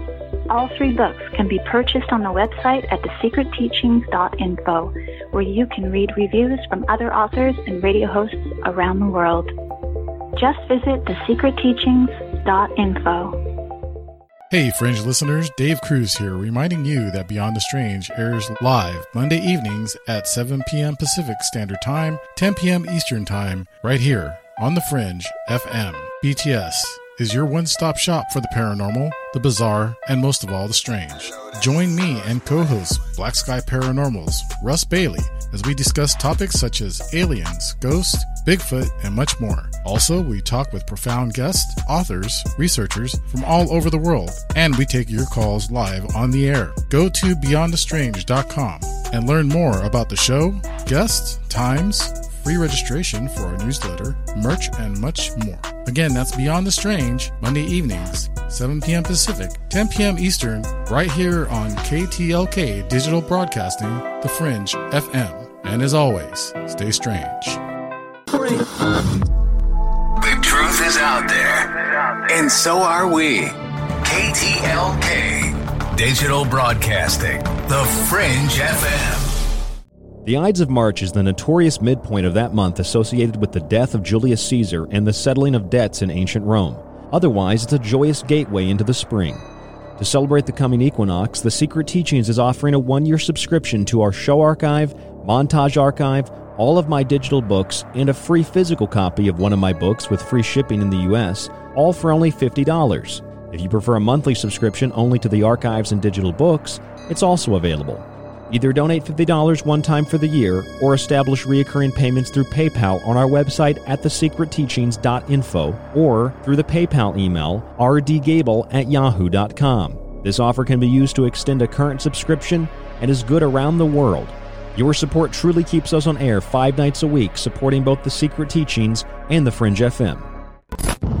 All three books can be purchased on the website at thesecretteachings.info, where you can read reviews from other authors and radio hosts around the world. Just visit thesecretteachings.info. Hey, Fringe listeners, Dave Cruz here, reminding you that Beyond the Strange airs live Monday evenings at 7 p.m. Pacific Standard Time, 10 p.m. Eastern Time, right here on The Fringe FM. BTS is your one stop shop for the paranormal, the bizarre, and most of all, the strange. Join me and co host Black Sky Paranormals, Russ Bailey, as we discuss topics such as aliens, ghosts, Bigfoot, and much more. Also, we talk with profound guests, authors, researchers from all over the world, and we take your calls live on the air. Go to beyondthestrange.com and learn more about the show, guests, times, free registration for our newsletter, merch, and much more. Again, that's Beyond the Strange, Monday evenings, 7 p.m. Pacific, 10 p.m. Eastern, right here on KTLK Digital Broadcasting, The Fringe FM. And as always, stay strange. The truth is out there, and so are we. KTLK Digital Broadcasting, The Fringe FM. The Ides of March is the notorious midpoint of that month associated with the death of Julius Caesar and the settling of debts in ancient Rome. Otherwise, it's a joyous gateway into the spring. To celebrate the coming equinox, The Secret Teachings is offering a one year subscription to our show archive, montage archive, all of my digital books, and a free physical copy of one of my books with free shipping in the US, all for only $50. If you prefer a monthly subscription only to the archives and digital books, it's also available. Either donate $50 one time for the year or establish recurring payments through PayPal on our website at thesecretteachings.info or through the PayPal email rdgable at yahoo.com. This offer can be used to extend a current subscription and is good around the world. Your support truly keeps us on air five nights a week, supporting both the Secret Teachings and the Fringe FM.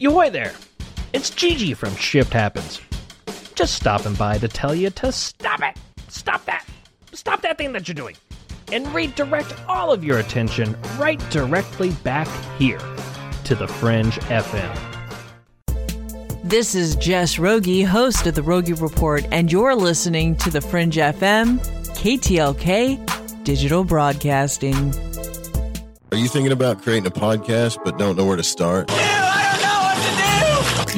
Yoy there! It's Gigi from Shift Happens. Just stopping by to tell you to stop it! Stop that! Stop that thing that you're doing! And redirect all of your attention right directly back here to the Fringe FM. This is Jess Rogie, host of the Rogie Report, and you're listening to the Fringe FM, KTLK Digital Broadcasting. Are you thinking about creating a podcast but don't know where to start?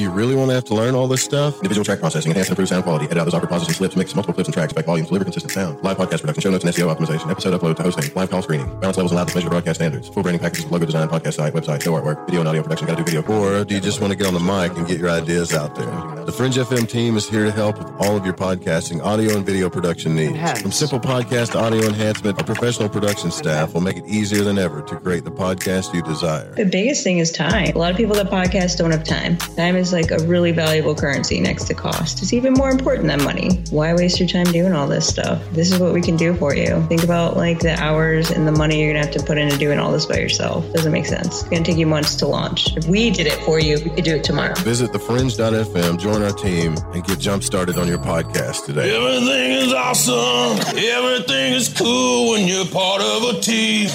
Do you really want to have to learn all this stuff? Individual track processing, enhance and improve sound quality, edit out those awkward pauses and slips, mix multiple clips and tracks, back volumes, deliver consistent sound, live podcast production, show notes and SEO optimization, episode upload to hosting, live call screening, balance levels and loudness measure broadcast standards, full branding packages, logo design, podcast site, website, show artwork, video and audio production, gotta do video. Or do you just want to get on the mic and get your ideas out there? The Fringe FM team is here to help with all of your podcasting, audio and video production needs. From simple podcast audio enhancement, our professional production staff will make it easier than ever to create the podcast you desire. The biggest thing is time. A lot of people that podcast don't have time. Time is like a really valuable currency next to cost. It's even more important than money. Why waste your time doing all this stuff? This is what we can do for you. Think about like the hours and the money you're gonna have to put into doing all this by yourself. Doesn't make sense. It's gonna take you months to launch. If we did it for you, we could do it tomorrow. Visit thefringe.fm, join our team, and get jump started on your podcast today. Everything is awesome. Everything is cool when you're part of a team.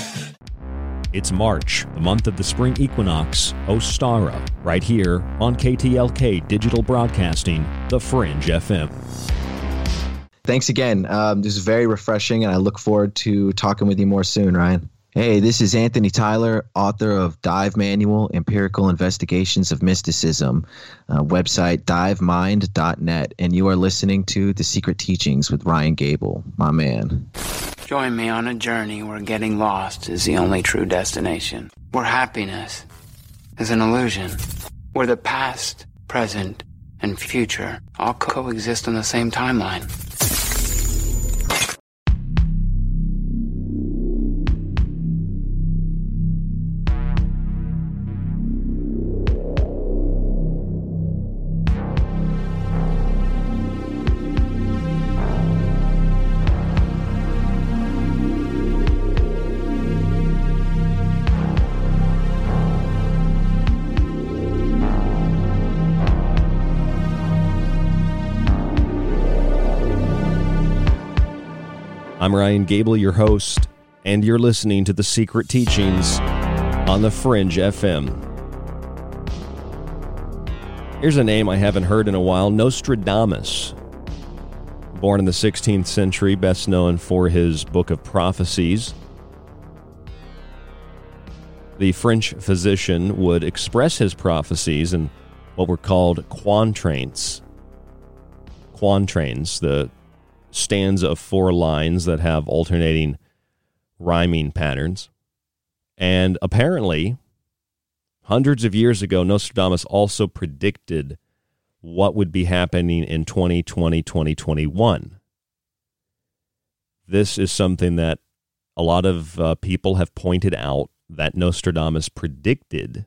It's March, the month of the spring equinox, Ostara, right here on KTLK Digital Broadcasting, The Fringe FM. Thanks again. Um, this is very refreshing, and I look forward to talking with you more soon, Ryan. Hey, this is Anthony Tyler, author of Dive Manual Empirical Investigations of Mysticism, uh, website divemind.net, and you are listening to The Secret Teachings with Ryan Gable, my man. Join me on a journey where getting lost is the only true destination, where happiness is an illusion, where the past, present, and future all coexist on the same timeline. I'm Ryan Gable, your host, and you're listening to The Secret Teachings on The Fringe FM. Here's a name I haven't heard in a while Nostradamus. Born in the 16th century, best known for his Book of Prophecies. the French physician would express his prophecies in what were called quatrains. Quatrains, the stanza of four lines that have alternating rhyming patterns. And apparently, hundreds of years ago, Nostradamus also predicted what would be happening in 2020, 2021. This is something that a lot of uh, people have pointed out that Nostradamus predicted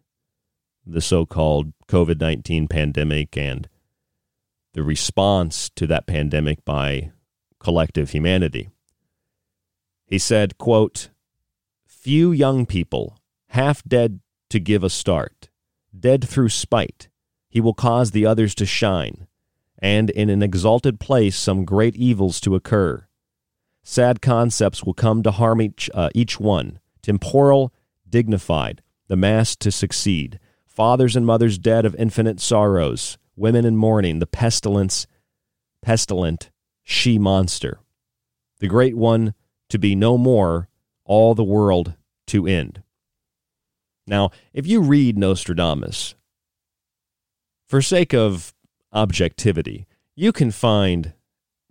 the so called COVID 19 pandemic and the response to that pandemic by collective humanity. He said, quote, Few young people, half dead to give a start, dead through spite, he will cause the others to shine, and in an exalted place some great evils to occur. Sad concepts will come to harm each, uh, each one, temporal, dignified, the mass to succeed, fathers and mothers dead of infinite sorrows, women in mourning, the pestilence, pestilent, she monster, the great one to be no more, all the world to end. Now, if you read Nostradamus, for sake of objectivity, you can find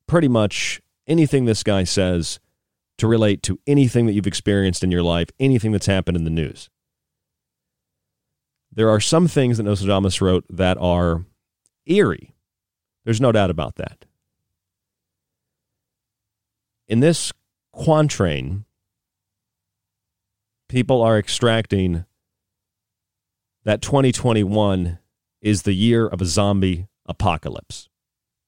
pretty much anything this guy says to relate to anything that you've experienced in your life, anything that's happened in the news. There are some things that Nostradamus wrote that are eerie. There's no doubt about that. In this quatrain, people are extracting that 2021 is the year of a zombie apocalypse.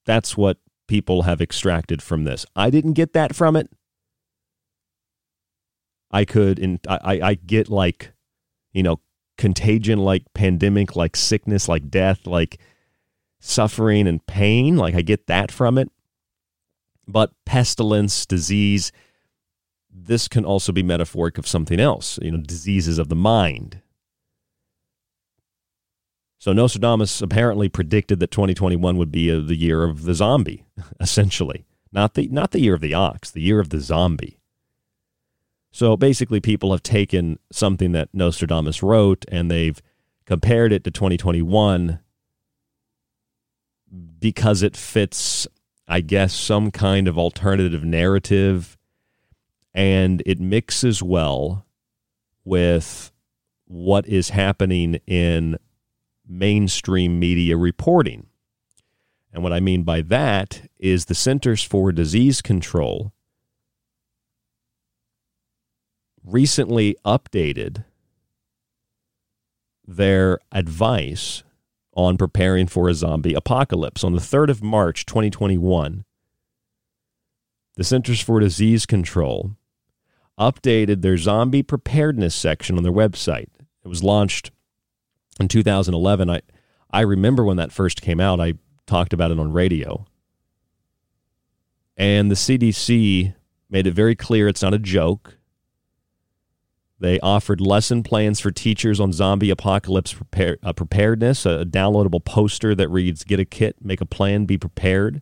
That's what people have extracted from this. I didn't get that from it. I could, and I, I get like, you know, contagion, like pandemic, like sickness, like death, like suffering and pain. Like I get that from it. But pestilence, disease, this can also be metaphoric of something else, you know, diseases of the mind. So Nostradamus apparently predicted that 2021 would be a, the year of the zombie, [laughs] essentially. Not the not the year of the ox, the year of the zombie. So basically people have taken something that Nostradamus wrote and they've compared it to 2021 because it fits I guess some kind of alternative narrative and it mixes well with what is happening in mainstream media reporting. And what I mean by that is the Centers for Disease Control recently updated their advice on preparing for a zombie apocalypse. On the 3rd of March, 2021, the Centers for Disease Control updated their zombie preparedness section on their website. It was launched in 2011. I I remember when that first came out. I talked about it on radio. And the CDC made it very clear it's not a joke. They offered lesson plans for teachers on zombie apocalypse prepare, uh, preparedness, a downloadable poster that reads Get a kit, make a plan, be prepared.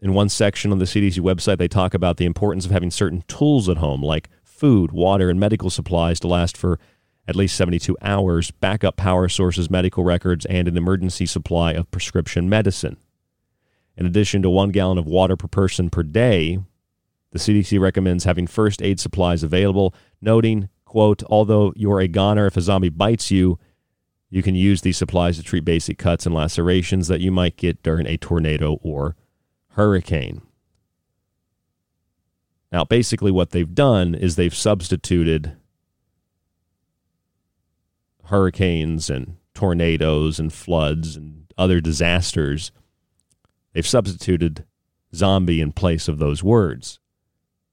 In one section on the CDC website, they talk about the importance of having certain tools at home, like food, water, and medical supplies to last for at least 72 hours, backup power sources, medical records, and an emergency supply of prescription medicine. In addition to one gallon of water per person per day, the CDC recommends having first aid supplies available, noting, quote, although you're a goner if a zombie bites you, you can use these supplies to treat basic cuts and lacerations that you might get during a tornado or hurricane. Now, basically, what they've done is they've substituted hurricanes and tornadoes and floods and other disasters, they've substituted zombie in place of those words.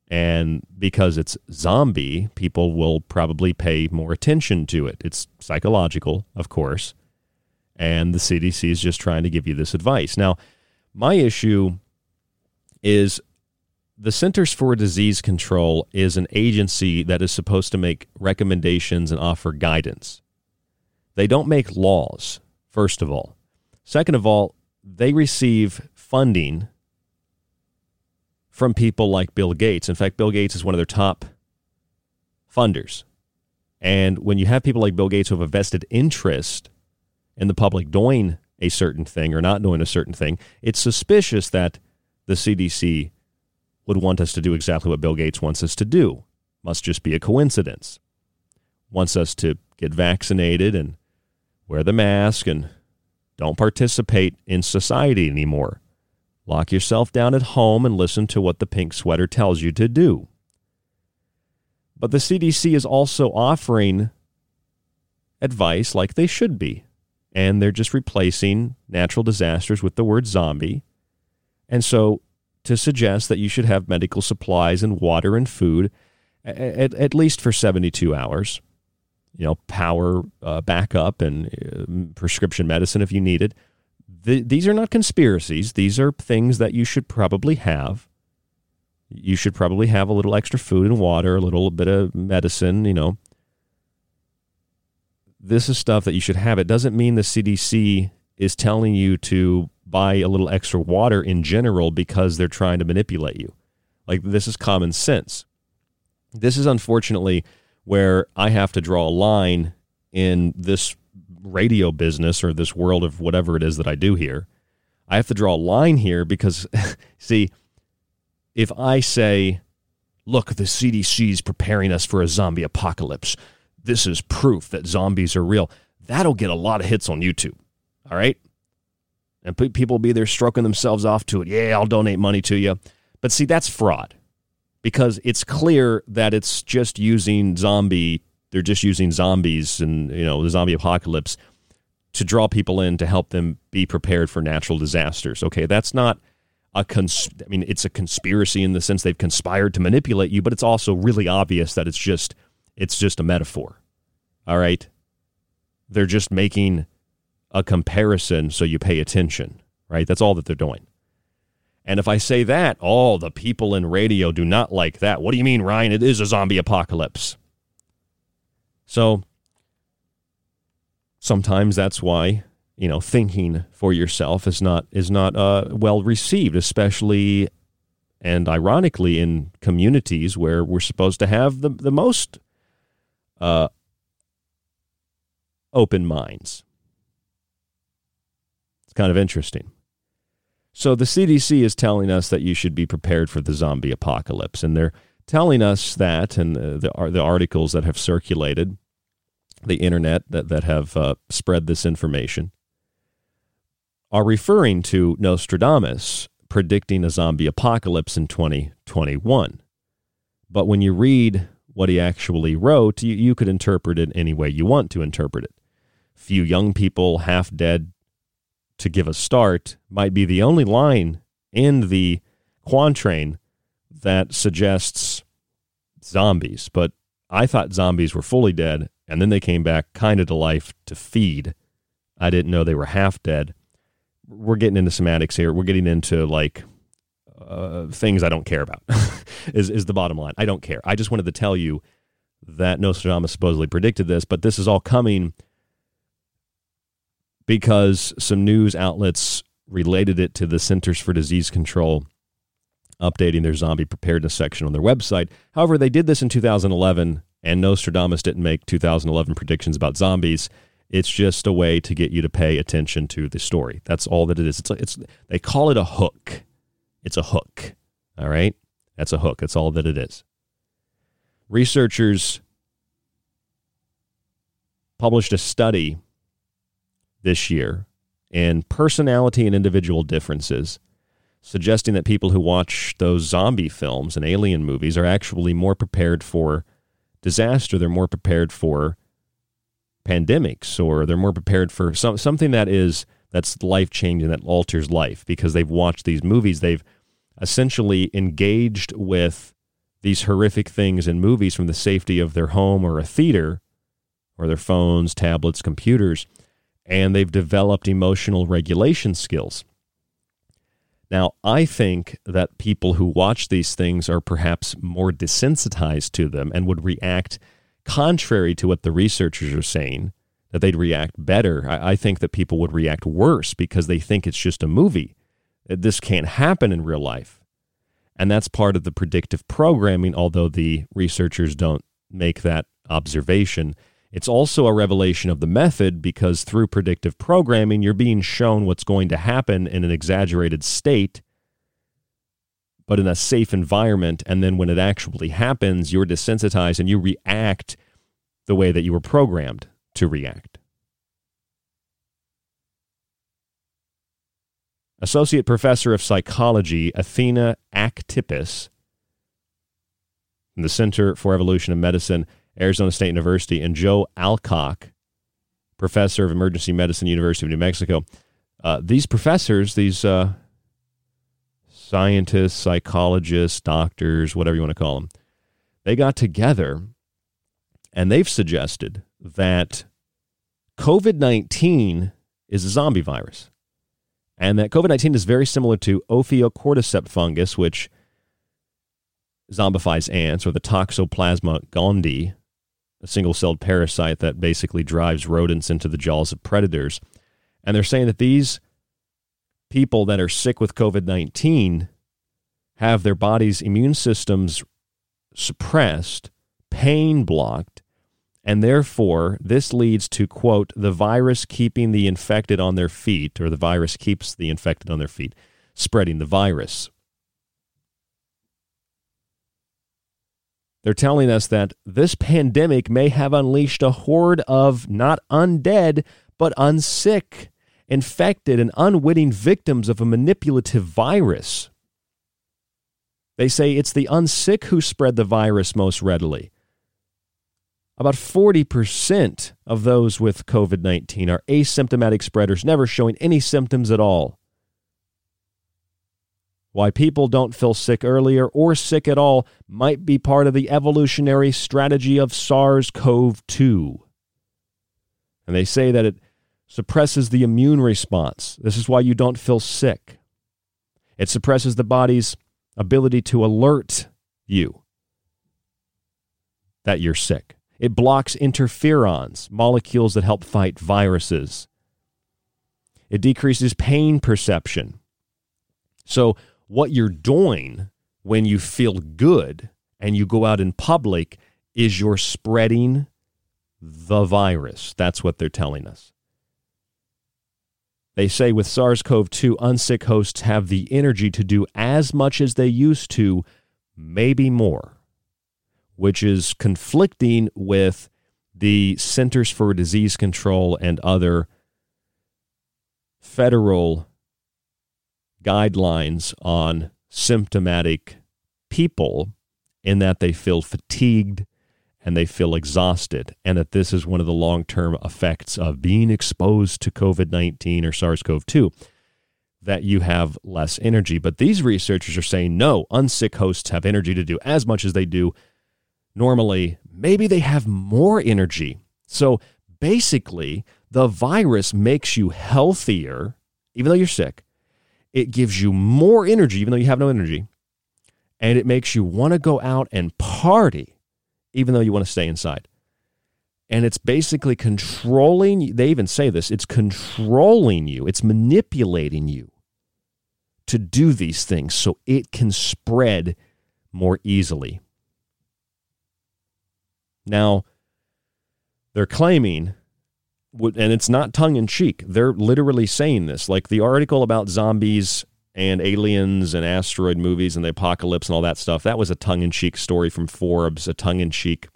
And because it's zombie, people will probably pay more attention to it. It's psychological, of course. And the CDC is just trying to give you this advice. Now, my issue is the Centers for Disease Control is an agency that is supposed to make recommendations and offer guidance. They don't make laws, first of all. Second of all, they receive funding from people like Bill Gates. In fact, Bill Gates is one of their top funders. And when you have people like Bill Gates who have a vested interest in the public doing a certain thing or not doing a certain thing, it's suspicious that the CDC would want us to do exactly what Bill Gates wants us to do. Must just be a coincidence. Wants us to get vaccinated and wear the mask and don't participate in society anymore. Lock yourself down at home and listen to what the pink sweater tells you to do. But the CDC is also offering advice like they should be. And they're just replacing natural disasters with the word zombie. And so to suggest that you should have medical supplies and water and food at, at least for 72 hours, you know, power uh, backup and uh, prescription medicine if you need it. The, these are not conspiracies. These are things that you should probably have you should probably have a little extra food and water, a little bit of medicine, you know. This is stuff that you should have. It doesn't mean the CDC is telling you to buy a little extra water in general because they're trying to manipulate you. Like, this is common sense. This is unfortunately where I have to draw a line in this radio business or this world of whatever it is that I do here. I have to draw a line here because, [laughs] see, if I say, look, the CDC is preparing us for a zombie apocalypse, this is proof that zombies are real, that'll get a lot of hits on YouTube. All right? And people will be there stroking themselves off to it. Yeah, I'll donate money to you. But see, that's fraud because it's clear that it's just using zombie, they're just using zombies and, you know, the zombie apocalypse to draw people in to help them be prepared for natural disasters. Okay, that's not a cons- I mean, it's a conspiracy in the sense they've conspired to manipulate you, but it's also really obvious that it's just it's just a metaphor. All right? They're just making a comparison so you pay attention, right? That's all that they're doing. And if I say that, oh, the people in radio do not like that. What do you mean, Ryan? It is a zombie apocalypse. So sometimes that's why you know thinking for yourself is not is not uh, well received, especially and ironically in communities where we're supposed to have the the most uh, open minds. It's kind of interesting. So the CDC is telling us that you should be prepared for the zombie apocalypse, and they're telling us that, and the the, the articles that have circulated, the internet that that have uh, spread this information are referring to Nostradamus predicting a zombie apocalypse in 2021. But when you read what he actually wrote, you, you could interpret it any way you want to interpret it. Few young people half dead to give a start might be the only line in the quatrain that suggests zombies. But I thought zombies were fully dead, and then they came back kind of to life to feed. I didn't know they were half dead we're getting into semantics here. We're getting into like uh, things I don't care about. [laughs] is is the bottom line? I don't care. I just wanted to tell you that Nostradamus supposedly predicted this, but this is all coming because some news outlets related it to the Centers for Disease Control updating their zombie preparedness section on their website. However, they did this in 2011, and Nostradamus didn't make 2011 predictions about zombies. It's just a way to get you to pay attention to the story. That's all that it is. It's, it's they call it a hook. It's a hook. All right? That's a hook. That's all that it is. Researchers published a study this year in personality and individual differences, suggesting that people who watch those zombie films and alien movies are actually more prepared for disaster. They're more prepared for pandemics or they're more prepared for some, something that is that's life changing that alters life because they've watched these movies they've essentially engaged with these horrific things in movies from the safety of their home or a theater or their phones tablets computers and they've developed emotional regulation skills now i think that people who watch these things are perhaps more desensitized to them and would react contrary to what the researchers are saying, that they'd react better. I, I think that people would react worse because they think it's just a movie. This can't happen in real life. And that's part of the predictive programming, although the researchers don't make that observation. It's also a revelation of the method because through predictive programming, you're being shown what's going to happen in an exaggerated state, but in a safe environment. And then when it actually happens, you're desensitized and you react the way that you were programmed to react. Associate Professor of Psychology Athena Aktipis in the Center for Evolution of Medicine Arizona State University, and Joe Alcock, professor of emergency medicine, University of New Mexico. Uh, these professors, these uh, scientists, psychologists, doctors, whatever you want to call them, they got together and they've suggested that COVID 19 is a zombie virus. And that COVID 19 is very similar to Ophiocordyceps fungus, which zombifies ants, or the Toxoplasma gondii, a single celled parasite that basically drives rodents into the jaws of predators. And they're saying that these people that are sick with COVID 19 have their body's immune systems suppressed, pain blocked, and therefore this leads to, quote, the virus keeping the infected on their feet, or the virus keeps the infected on their feet, spreading the virus. They're telling us that this pandemic may have unleashed a horde of not undead, but unsick, infected, and unwitting victims of a manipulative virus. They say it's the unsick who spread the virus most readily. About 40% of those with COVID 19 are asymptomatic spreaders, never showing any symptoms at all. Why people don't feel sick earlier or sick at all might be part of the evolutionary strategy of SARS CoV 2. And they say that it suppresses the immune response. This is why you don't feel sick. It suppresses the body's ability to alert you that you're sick. It blocks interferons, molecules that help fight viruses. It decreases pain perception. So, what you're doing when you feel good and you go out in public is you're spreading the virus. That's what they're telling us. They say with SARS CoV 2, unsick hosts have the energy to do as much as they used to, maybe more, which is conflicting with the Centers for Disease Control and other federal guidelines on symptomatic people in that they feel fatigued and they feel exhausted, and that this is one of the long term effects of being exposed to COVID 19 or SARS CoV 2, that you have less energy. But these researchers are saying no, unsick hosts have energy to do as much as they do normally. Maybe they have more energy. So basically, the virus makes you healthier, even though you're sick, it gives you more energy, even though you have no energy. And it makes you want to go out and party, even though you want to stay inside. And it's basically controlling, they even say this, it's controlling you, it's manipulating you to do these things so it can spread more easily. Now, they're claiming and it's not tongue in cheek. They're literally saying this. Like the article about zombies and aliens and asteroid movies and the apocalypse and all that stuff, that was a tongue in cheek story from Forbes, a tongue in cheek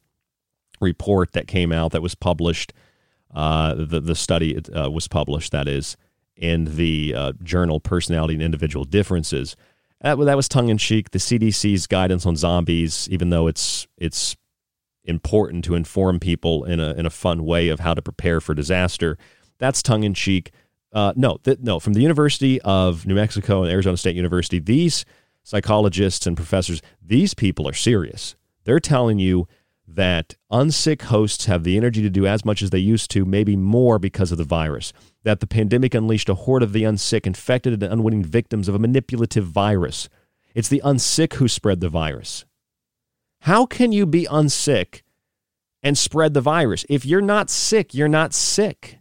report that came out that was published. Uh, the, the study uh, was published, that is, in the uh, journal Personality and Individual Differences. That, that was tongue in cheek. The CDC's guidance on zombies, even though it's it's important to inform people in a in a fun way of how to prepare for disaster. That's tongue in cheek. Uh, no, th- no. From the University of New Mexico and Arizona State University, these psychologists and professors, these people are serious. They're telling you that unsick hosts have the energy to do as much as they used to, maybe more because of the virus. That the pandemic unleashed a horde of the unsick, infected and unwitting victims of a manipulative virus. It's the unsick who spread the virus. How can you be unsick and spread the virus? If you're not sick, you're not sick.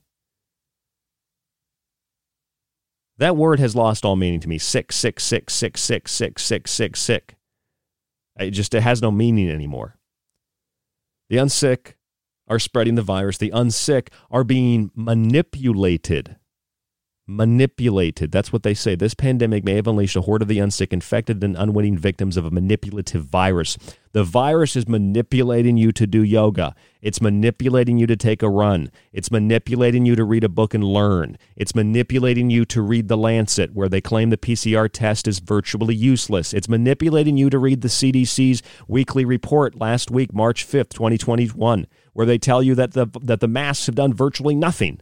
That word has lost all meaning to me. Sick, sick, sick, sick, sick, sick, sick, sick, sick. It just it has no meaning anymore. The unsick are spreading the virus. The unsick are being manipulated. Manipulated. That's what they say. This pandemic may have unleashed a horde of the unsick, infected, and unwitting victims of a manipulative virus. The virus is manipulating you to do yoga. It's manipulating you to take a run. It's manipulating you to read a book and learn. It's manipulating you to read The Lancet, where they claim the PCR test is virtually useless. It's manipulating you to read the CDC's weekly report last week, March 5th, 2021, where they tell you that the, that the masks have done virtually nothing.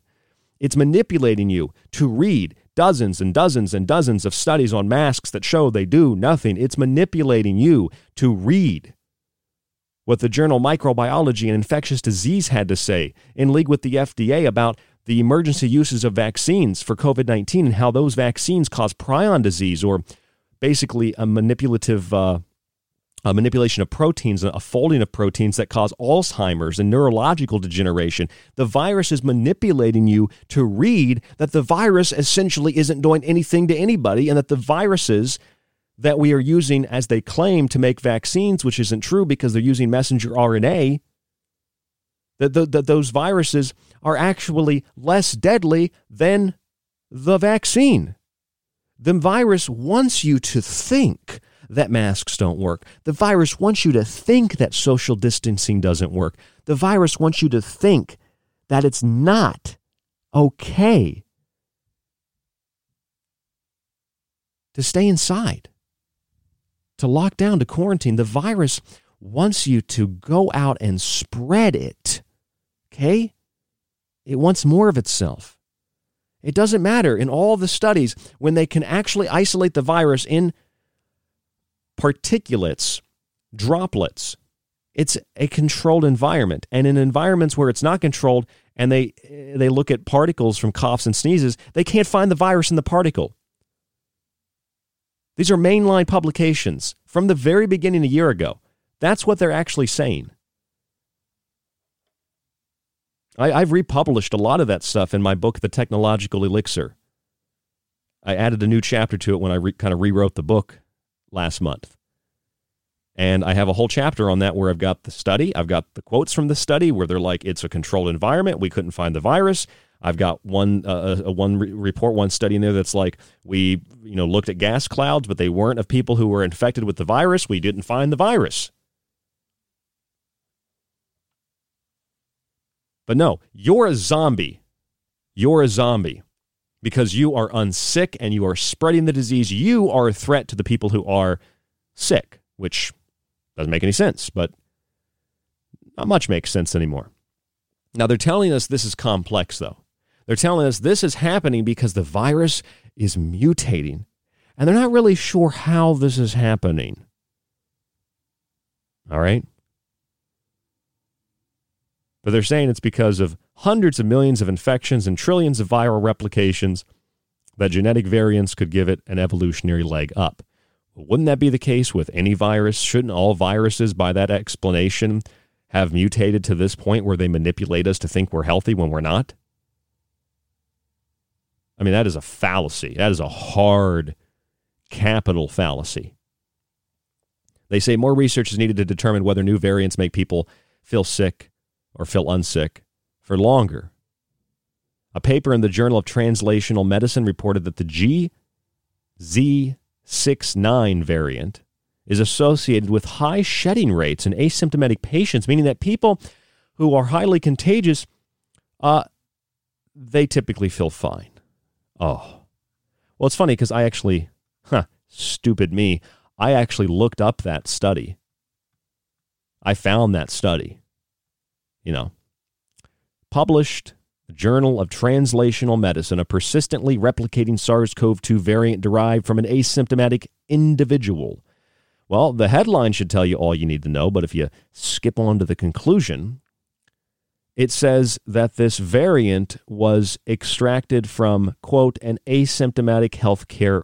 It's manipulating you to read dozens and dozens and dozens of studies on masks that show they do nothing. It's manipulating you to read what the journal Microbiology and Infectious Disease had to say in league with the FDA about the emergency uses of vaccines for COVID 19 and how those vaccines cause prion disease or basically a manipulative uh, a manipulation of proteins, a folding of proteins that cause Alzheimer's and neurological degeneration. The virus is manipulating you to read that the virus essentially isn't doing anything to anybody and that the viruses that we are using as they claim to make vaccines, which isn't true because they're using messenger RNA, that, that those viruses are actually less deadly than the vaccine. The virus wants you to think that masks don't work. The virus wants you to think that social distancing doesn't work. The virus wants you to think that it's not okay to stay inside, to lock down, to quarantine. The virus wants you to go out and spread it. Okay? It wants more of itself. It doesn't matter in all the studies when they can actually isolate the virus in particulates, droplets. It's a controlled environment. And in environments where it's not controlled and they they look at particles from coughs and sneezes, they can't find the virus in the particle. These are mainline publications from the very beginning a year ago. That's what they're actually saying. I, have republished a lot of that stuff in my book, The Technological Elixir. I added a new chapter to it when I re, kind of rewrote the book last month. And I have a whole chapter on that where I've got the study, I've got the quotes from the study where they're like, it's a controlled environment. We couldn't find the virus. I've got one uh, a one re- report, one study in there that's like we you know looked at gas clouds, but they weren't of people who were infected with the virus. We didn't find the virus. But no, you're a zombie. You're a zombie because you are unsick and you are spreading the disease. You are a threat to the people who are sick, which doesn't make any sense, but not much makes sense anymore. Now, they're telling us this is complex, though. They're telling us this is happening because the virus is mutating, and they're not really sure how this is happening. All right? But they're saying it's because of hundreds of millions of infections and trillions of viral replications that genetic variants could give it an evolutionary leg up. Wouldn't that be the case with any virus? Shouldn't all viruses, by that explanation, have mutated to this point where they manipulate us to think we're healthy when we're not? I mean, that is a fallacy. That is a hard capital fallacy. They say more research is needed to determine whether new variants make people feel sick or feel unsick for longer. A paper in the Journal of Translational Medicine reported that the GZ69 variant is associated with high shedding rates in asymptomatic patients, meaning that people who are highly contagious, uh, they typically feel fine. Oh. Well, it's funny because I actually, huh, stupid me, I actually looked up that study. I found that study you know, published Journal of Translational Medicine, a persistently replicating SARS CoV 2 variant derived from an asymptomatic individual. Well, the headline should tell you all you need to know, but if you skip on to the conclusion, it says that this variant was extracted from, quote, an asymptomatic healthcare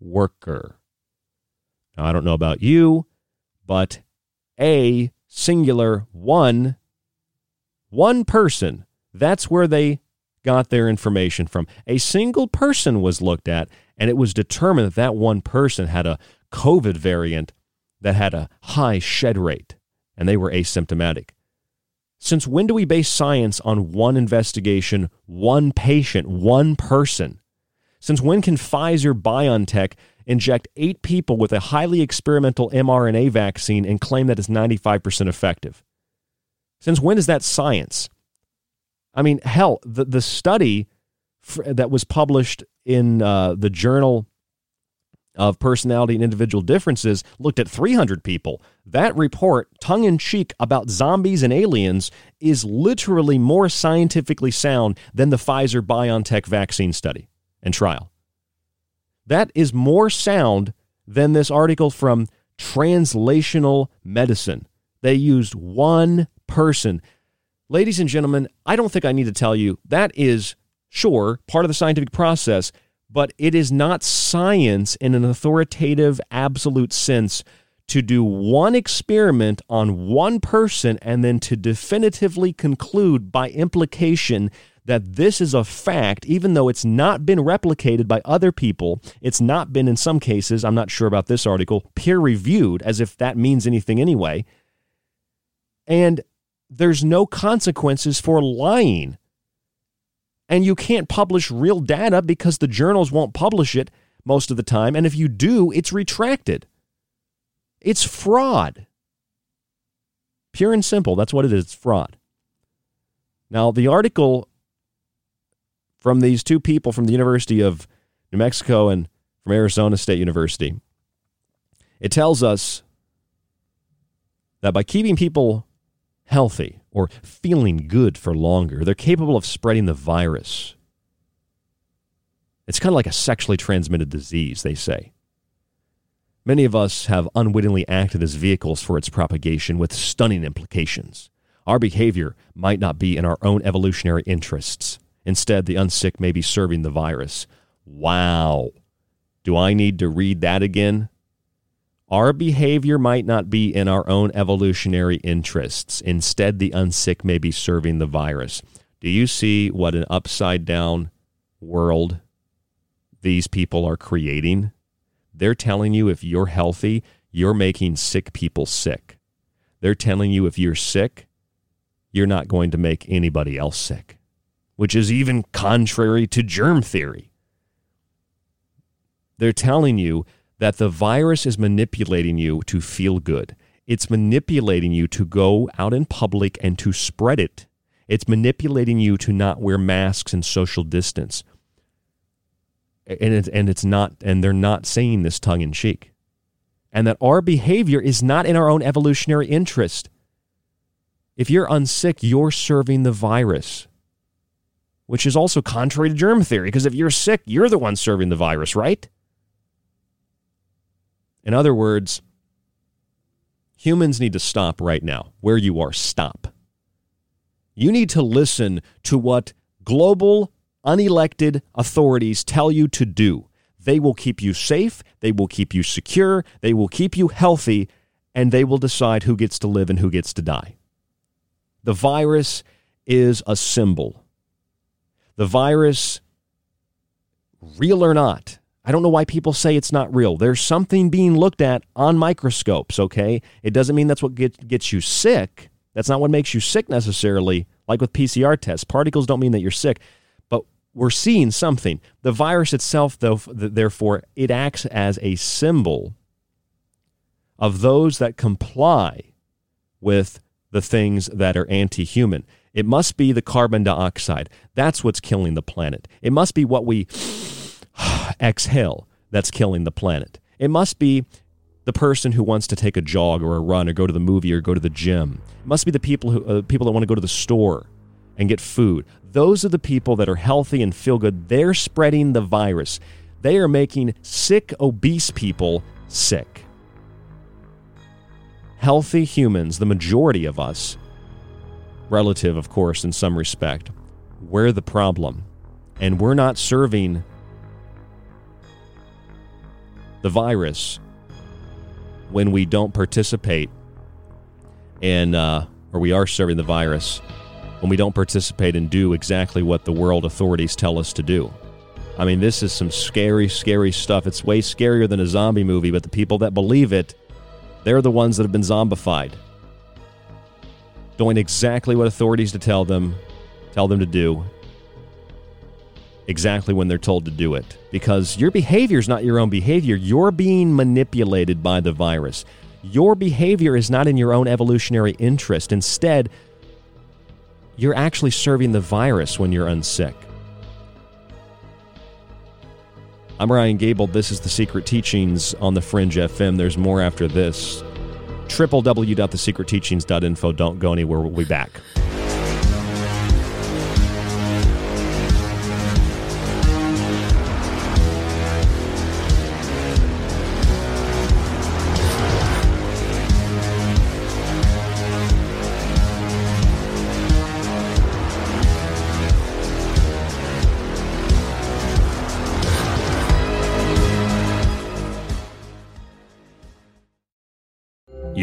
worker. Now, I don't know about you, but a singular one one person, that's where they got their information from. A single person was looked at, and it was determined that that one person had a COVID variant that had a high shed rate, and they were asymptomatic. Since when do we base science on one investigation, one patient, one person? Since when can Pfizer BioNTech inject eight people with a highly experimental mRNA vaccine and claim that it's 95% effective? Since when is that science? I mean, hell, the, the study that was published in uh, the journal of personality and individual differences looked at 300 people. That report, tongue in cheek about zombies and aliens, is literally more scientifically sound than the Pfizer BioNTech vaccine study and trial. That is more sound than this article from Translational Medicine. They used one person. Ladies and gentlemen, I don't think I need to tell you that is, sure, part of the scientific process but it is not science in an authoritative, absolute sense to do one experiment on one person and then to definitively conclude by implication that this is a fact, even though it's not been replicated by other people. It's not been, in some cases, I'm not sure about this article, peer reviewed, as if that means anything anyway. And there's no consequences for lying and you can't publish real data because the journals won't publish it most of the time. And if you do, it's retracted. It's fraud. Pure and simple. That's what it is. Fraud. Now, the article from these two people from the University of New Mexico and from Arizona State University, it tells us that by keeping people healthy or feeling good for longer. They're capable of spreading the virus. It's kind of like a sexually transmitted disease, they say. Many of us have unwittingly acted as vehicles for its propagation with stunning implications. Our behavior might not be in our own evolutionary interests. Instead, the unsick may be serving the virus. Wow. Do I need to read that again? Our behavior might not be in our own evolutionary interests. Instead, the unsick may be serving the virus. Do you see what an upside down world these people are creating? They're telling you if you're healthy, you're making sick people sick. They're telling you if you're sick, you're not going to make anybody else sick, which is even contrary to germ theory. They're telling you that the virus is manipulating you to feel good. It's manipulating you to go out in public and to spread it. It's manipulating you to not wear masks and social distance. And it's, and it's not and they're not saying this tongue in cheek. And that our behavior is not in our own evolutionary interest. If you're unsick, you're serving the virus, which is also contrary to germ theory because if you're sick, you're the one serving the virus, right? In other words, humans need to stop right now. Where you are, stop. You need to listen to what global, unelected authorities tell you to do. They will keep you safe, they will keep you secure, they will keep you healthy, and they will decide who gets to live and who gets to die. The virus is a symbol. The virus, real or not, I don't know why people say it's not real. There's something being looked at on microscopes, okay? It doesn't mean that's what get, gets you sick. That's not what makes you sick necessarily, like with PCR tests. Particles don't mean that you're sick, but we're seeing something. The virus itself, though, therefore, it acts as a symbol of those that comply with the things that are anti human. It must be the carbon dioxide. That's what's killing the planet. It must be what we [sighs] exhale that's killing the planet. It must be the person who wants to take a jog or a run or go to the movie or go to the gym. It must be the people who uh, people that want to go to the store and get food. Those are the people that are healthy and feel good. They're spreading the virus. They are making sick, obese people sick. Healthy humans, the majority of us, relative, of course, in some respect, we're the problem. And we're not serving the virus when we don't participate in, uh, or we are serving the virus when we don't participate and do exactly what the world authorities tell us to do. I mean, this is some scary, scary stuff. It's way scarier than a zombie movie, but the people that believe it, they're the ones that have been zombified. doing exactly what authorities to tell them, tell them to do, exactly when they're told to do it. Because your behavior is not your own behavior. You're being manipulated by the virus. Your behavior is not in your own evolutionary interest. Instead, you're actually serving the virus when you're unsick. I'm Ryan Gable. This is The Secret Teachings on the Fringe FM. There's more after this. www.thesecretteachings.info. Don't go anywhere. We'll be back.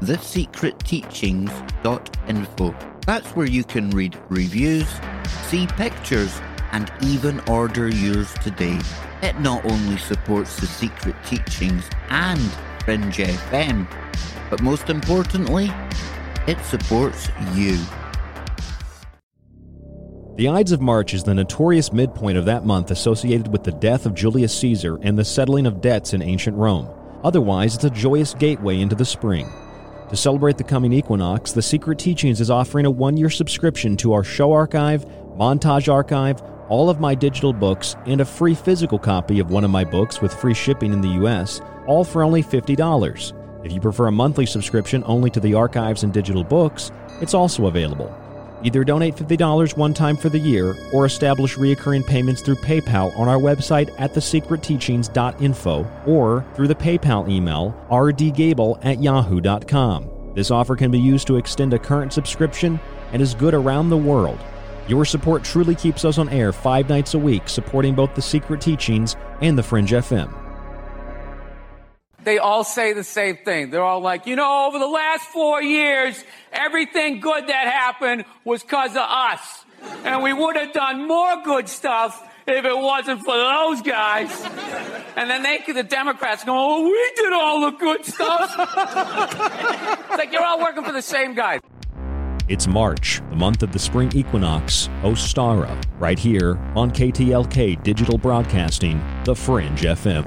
thesecretteachings.info. That's where you can read reviews, see pictures, and even order yours today. It not only supports the Secret Teachings and Fringe FM, but most importantly, it supports you. The Ides of March is the notorious midpoint of that month associated with the death of Julius Caesar and the settling of debts in ancient Rome. Otherwise, it's a joyous gateway into the spring. To celebrate the coming equinox, The Secret Teachings is offering a one year subscription to our show archive, montage archive, all of my digital books, and a free physical copy of one of my books with free shipping in the US, all for only $50. If you prefer a monthly subscription only to the archives and digital books, it's also available. Either donate $50 one time for the year or establish recurring payments through PayPal on our website at thesecretteachings.info or through the PayPal email rdgable at yahoo.com. This offer can be used to extend a current subscription and is good around the world. Your support truly keeps us on air five nights a week, supporting both the Secret Teachings and the Fringe FM they all say the same thing. They're all like, you know, over the last four years, everything good that happened was because of us. And we would have done more good stuff if it wasn't for those guys. And then they, the Democrats go, oh, we did all the good stuff. it's like you're all working for the same guy. It's March, the month of the spring equinox, Ostara, right here on KTLK Digital Broadcasting, The Fringe FM.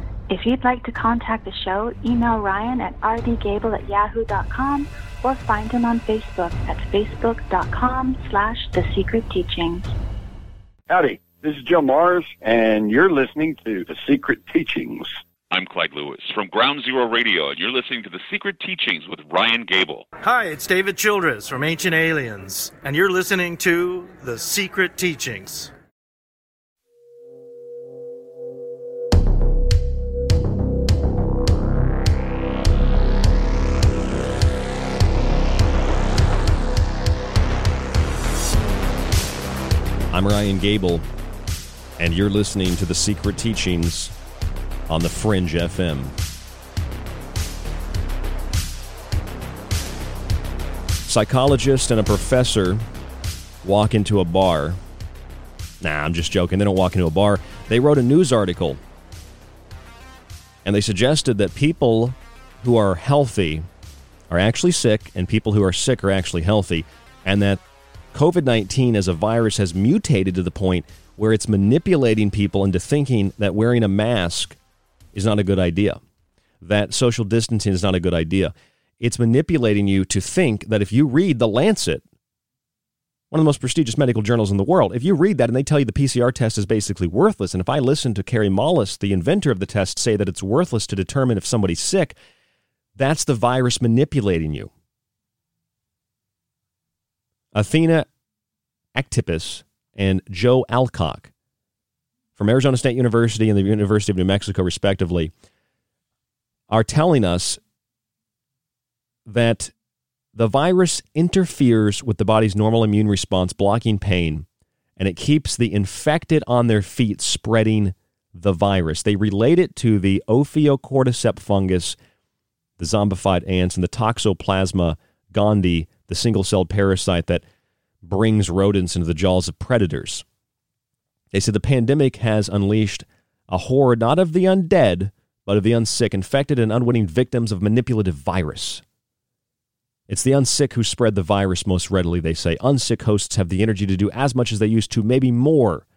If you'd like to contact the show, email Ryan at rdgable at yahoo.com or find him on Facebook at facebook.com slash the secret teachings. Howdy, this is Joe Mars, and you're listening to The Secret Teachings. I'm Clyde Lewis from Ground Zero Radio, and you're listening to The Secret Teachings with Ryan Gable. Hi, it's David Childress from Ancient Aliens, and you're listening to The Secret Teachings. I'm Ryan Gable, and you're listening to The Secret Teachings on The Fringe FM. Psychologist and a professor walk into a bar. Nah, I'm just joking. They don't walk into a bar. They wrote a news article and they suggested that people who are healthy are actually sick and people who are sick are actually healthy, and that COVID 19 as a virus has mutated to the point where it's manipulating people into thinking that wearing a mask is not a good idea, that social distancing is not a good idea. It's manipulating you to think that if you read The Lancet, one of the most prestigious medical journals in the world, if you read that and they tell you the PCR test is basically worthless, and if I listen to Kary Mullis, the inventor of the test, say that it's worthless to determine if somebody's sick, that's the virus manipulating you. Athena Aktipis and Joe Alcock from Arizona State University and the University of New Mexico, respectively, are telling us that the virus interferes with the body's normal immune response, blocking pain, and it keeps the infected on their feet spreading the virus. They relate it to the Ophiocordyceps fungus, the zombified ants, and the Toxoplasma gondii, the single celled parasite that brings rodents into the jaws of predators. They said the pandemic has unleashed a horde not of the undead, but of the unsick, infected and unwitting victims of manipulative virus. It's the unsick who spread the virus most readily, they say. Unsick hosts have the energy to do as much as they used to, maybe more.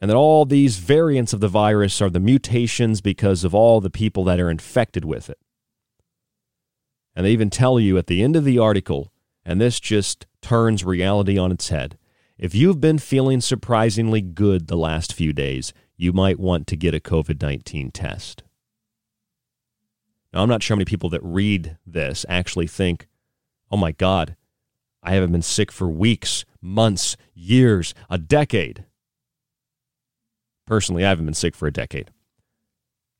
And that all these variants of the virus are the mutations because of all the people that are infected with it. And they even tell you at the end of the article, and this just turns reality on its head. If you've been feeling surprisingly good the last few days, you might want to get a COVID 19 test. Now, I'm not sure how many people that read this actually think, oh my God, I haven't been sick for weeks, months, years, a decade. Personally, I haven't been sick for a decade.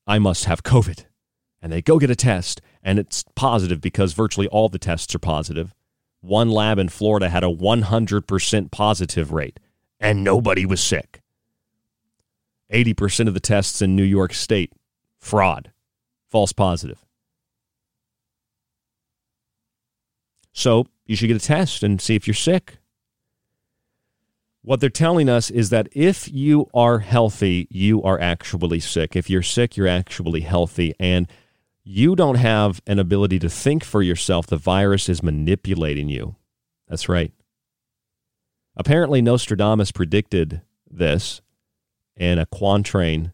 I must have COVID. And they go get a test, and it's positive because virtually all the tests are positive. One lab in Florida had a 100% positive rate, and nobody was sick. 80% of the tests in New York State, fraud false positive. So you should get a test and see if you're sick. What they're telling us is that if you are healthy, you are actually sick. If you're sick, you're actually healthy. And you don't have an ability to think for yourself. The virus is manipulating you. That's right. Apparently, Nostradamus predicted this in a quatrain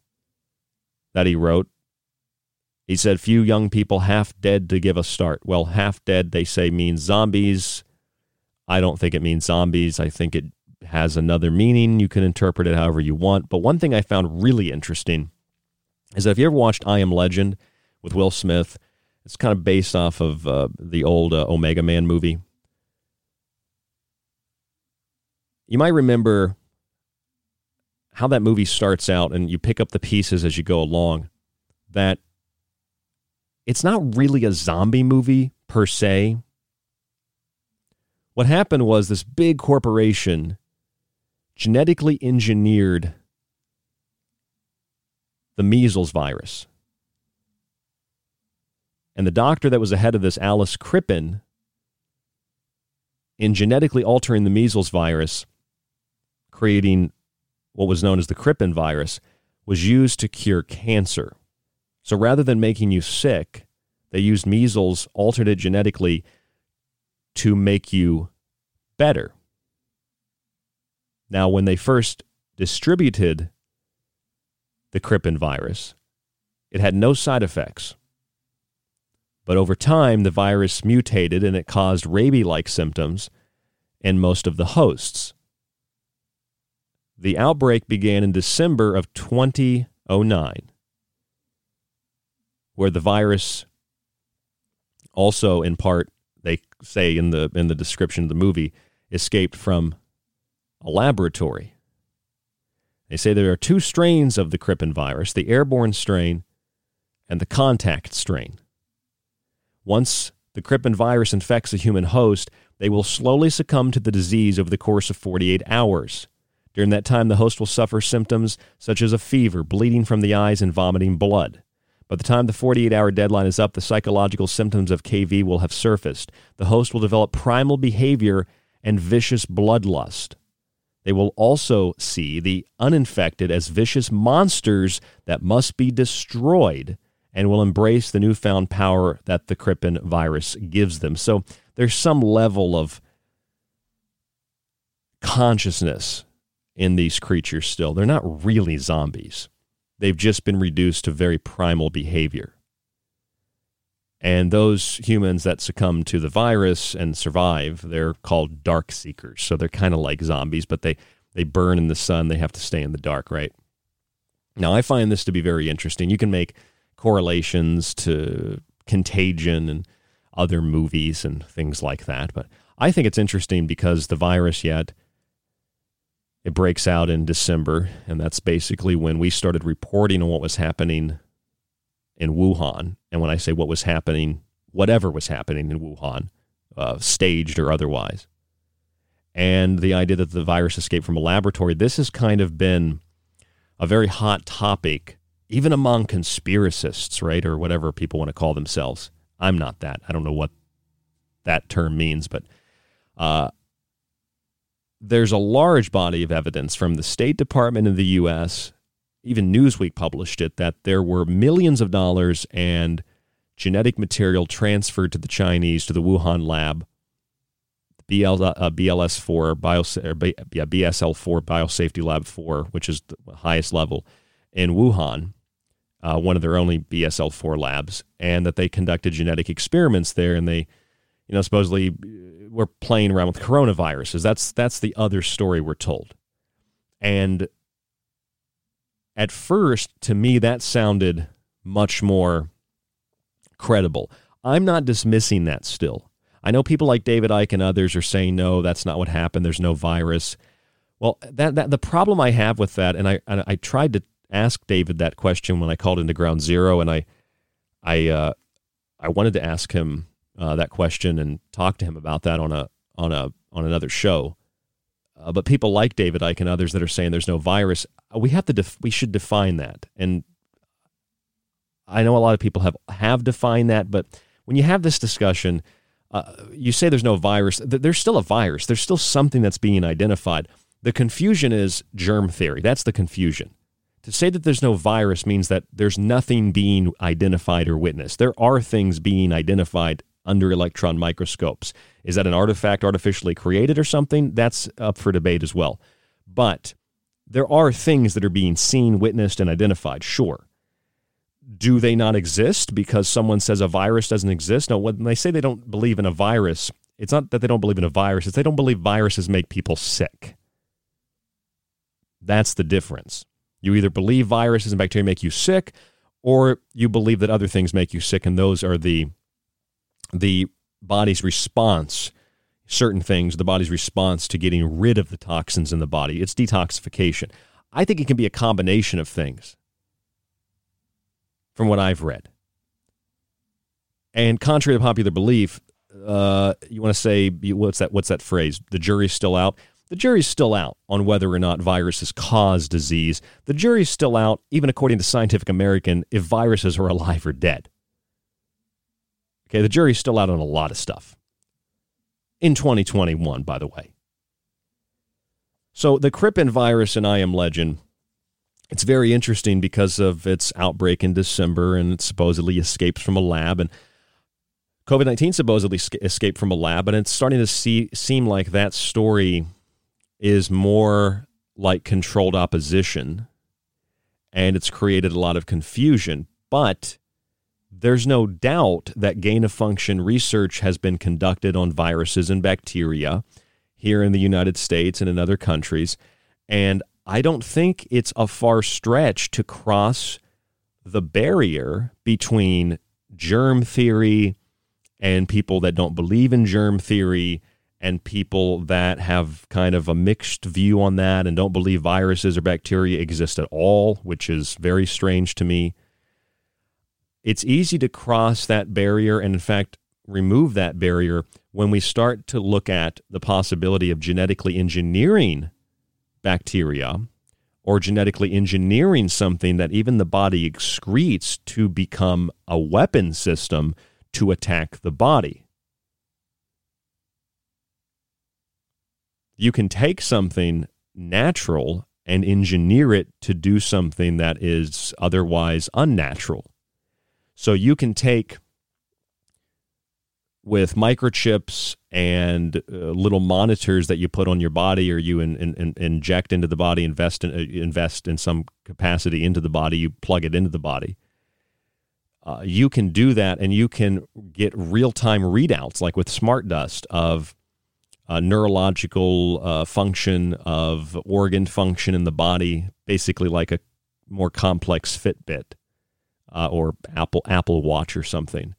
that he wrote he said, Few young people half dead to give a start. Well, half dead, they say, means zombies. I don't think it means zombies. I think it has another meaning. You can interpret it however you want. But one thing I found really interesting is that if you ever watched I Am Legend with Will Smith, it's kind of based off of uh, the old uh, Omega Man movie. You might remember how that movie starts out, and you pick up the pieces as you go along. That it's not really a zombie movie per se. What happened was this big corporation genetically engineered the measles virus. And the doctor that was ahead of this, Alice Krippin, in genetically altering the measles virus, creating what was known as the Krippin virus, was used to cure cancer. So rather than making you sick, they used measles, altered it genetically to make you better. Now, when they first distributed the Krippin virus, it had no side effects. But over time, the virus mutated and it caused rabies like symptoms in most of the hosts. The outbreak began in December of 2009 where the virus also in part they say in the in the description of the movie escaped from a laboratory. They say there are two strains of the Krippin virus, the airborne strain and the contact strain. Once the Krippin virus infects a human host, They will slowly succumb to the disease over the course of 48 hours. During that time, the host will suffer symptoms such as a fever, bleeding from the eyes, and vomiting blood. By the time the 48 hour deadline is up, the psychological symptoms of KV will have surfaced. The host will develop primal behavior and vicious bloodlust. They will also see the uninfected as vicious monsters that must be destroyed and will embrace the newfound power that the Krippin virus gives them. So there's some level of consciousness in these creatures still. They're not really zombies. They've just been reduced to very primal behavior. And those humans that succumb to the virus and survive, they're called dark seekers. So they're kind of like zombies, but they, they burn in the sun. They have to stay in the dark, right? Now, I find this to be very interesting. You can make correlations to Contagion and other movies and things like that. But I think it's interesting because the virus yet it breaks out in December, and that's basically when we started reporting on what was happening in Wuhan. And when I say what was happening, whatever was happening in Wuhan, uh, staged or otherwise. And the idea that the virus escaped from a laboratory, this has kind of been a very hot topic, even among conspiracists, right? Or whatever people want to call themselves. I'm not that. I don't know what that term means, but uh, there's a large body of evidence from the State Department in the U.S., even Newsweek published it, that there were millions of dollars and genetic material transferred to the Chinese, to the Wuhan lab, BL, uh, BLS4, bio, yeah, BSL4, Biosafety Lab 4, which is the highest level in Wuhan, uh, one of their only BSL4 labs, and that they conducted genetic experiments there and they you know, supposedly we're playing around with coronaviruses. That's that's the other story we're told. And at first, to me, that sounded much more credible. I'm not dismissing that still. I know people like David Icke and others are saying, no, that's not what happened. There's no virus. Well, that, that the problem I have with that, and I, I, I tried to ask David that question when I called into Ground Zero, and I, I, uh, I wanted to ask him uh, that question and talk to him about that on a on a on another show. Uh, but people like David Icke and others that are saying there's no virus, uh, we have to def- we should define that. And I know a lot of people have have defined that, but when you have this discussion, uh, you say there's no virus. There's still a virus. There's still something that's being identified. The confusion is germ theory. That's the confusion. To say that there's no virus means that there's nothing being identified or witnessed. There are things being identified under electron microscopes. Is that an artifact artificially created or something? That's up for debate as well. But there are things that are being seen, witnessed, and identified, sure. Do they not exist because someone says a virus doesn't exist? No, when they say they don't believe in a virus, it's not that they don't believe in a virus, it's they don't believe viruses make people sick. That's the difference. You either believe viruses and bacteria make you sick, or you believe that other things make you sick, and those are the the body's response, certain things, the body's response to getting rid of the toxins in the body. It's detoxification. I think it can be a combination of things from what I've read. And contrary to popular belief, uh, you want to say what's that? What's that phrase? The jury's still out. The jury's still out on whether or not viruses cause disease. The jury's still out, even according to Scientific American, if viruses are alive or dead. Okay, the jury's still out on a lot of stuff in 2021, by the way. So the Krippin virus in I Am Legend, it's very interesting because of its outbreak in December and it supposedly escapes from a lab and COVID 19 supposedly escaped from a lab, and it's starting to see, seem like that story is more like controlled opposition, and it's created a lot of confusion. But there's no doubt that gain of function research has been conducted on viruses and bacteria here in the United States and in other countries. And I don't think it's a far stretch to cross the barrier between germ theory and people that don't believe in germ theory and people that have kind of a mixed view on that and don't believe viruses or bacteria exist at all, which is very strange to me it's easy to cross that barrier. And in fact, remove that barrier when we start to look at the possibility of genetically engineering bacteria or genetically engineering something that even the body excretes to become a weapon system to attack the body. You can take something natural and engineer it to do something that is otherwise unnatural. So you can take with microchips and uh, little monitors that you put on your body or you in, in, in inject into the body, invest in, uh, invest in some capacity into the body, you plug it into the body. Uh, you can do that and you can get real time readouts, like with Smart Dust, of uh, neurological uh, function, of organ function in the body, basically like a more complex Fitbit uh, or Apple Apple Watch or something.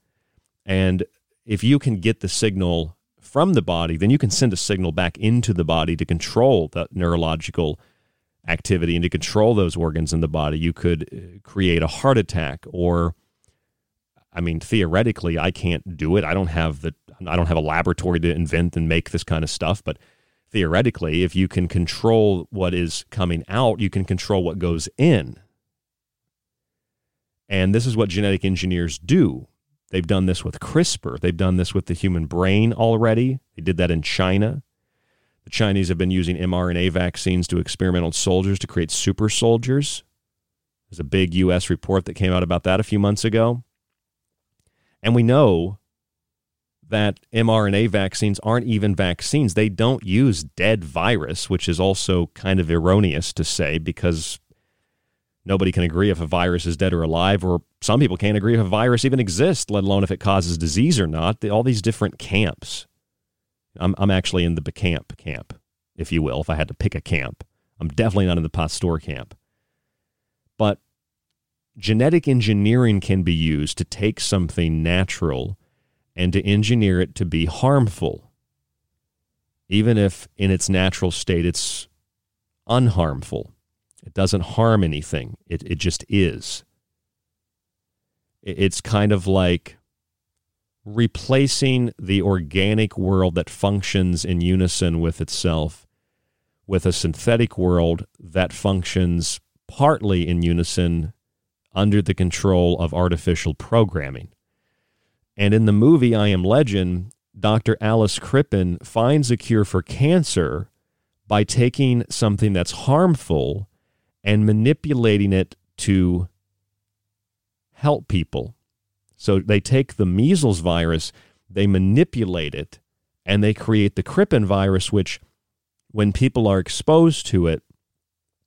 And if you can get the signal from the body, then you can send a signal back into the body to control the neurological activity and to control those organs in the body. You could uh, create a heart attack or I mean theoretically I can't do it. I don't have the I don't have a laboratory to invent and make this kind of stuff, but theoretically if you can control what is coming out, you can control what goes in. And this is what genetic engineers do. They've done this with CRISPR. They've done this with the human brain already. They did that in China. The Chinese have been using mRNA vaccines to experiment on soldiers to create super soldiers. There's a big U.S. report that came out about that a few months ago. And we know that mRNA vaccines aren't even vaccines. They don't use dead virus, which is also kind of erroneous to say because Nobody can agree if a virus is dead or alive, or some people can't agree if a virus even exists, let alone if it causes disease or not. All these different camps. I'm, I'm actually in the Béchamp camp, if you will, if I had to pick a camp. I'm definitely not in the Pasteur camp. But genetic engineering can be used to take something natural and to engineer it to be harmful, even if in its natural state it's unharmful. It doesn't harm anything. It, it just is. It's kind of like replacing the organic world that functions in unison with itself with a synthetic world that functions partly in unison under the control of artificial programming. And in the movie I Am Legend, Dr. Alice Krippin finds a cure for cancer by taking something that's harmful and manipulating it to help people. So they take the measles virus, they manipulate it, and they create the Krippin virus, which, when people are exposed to it,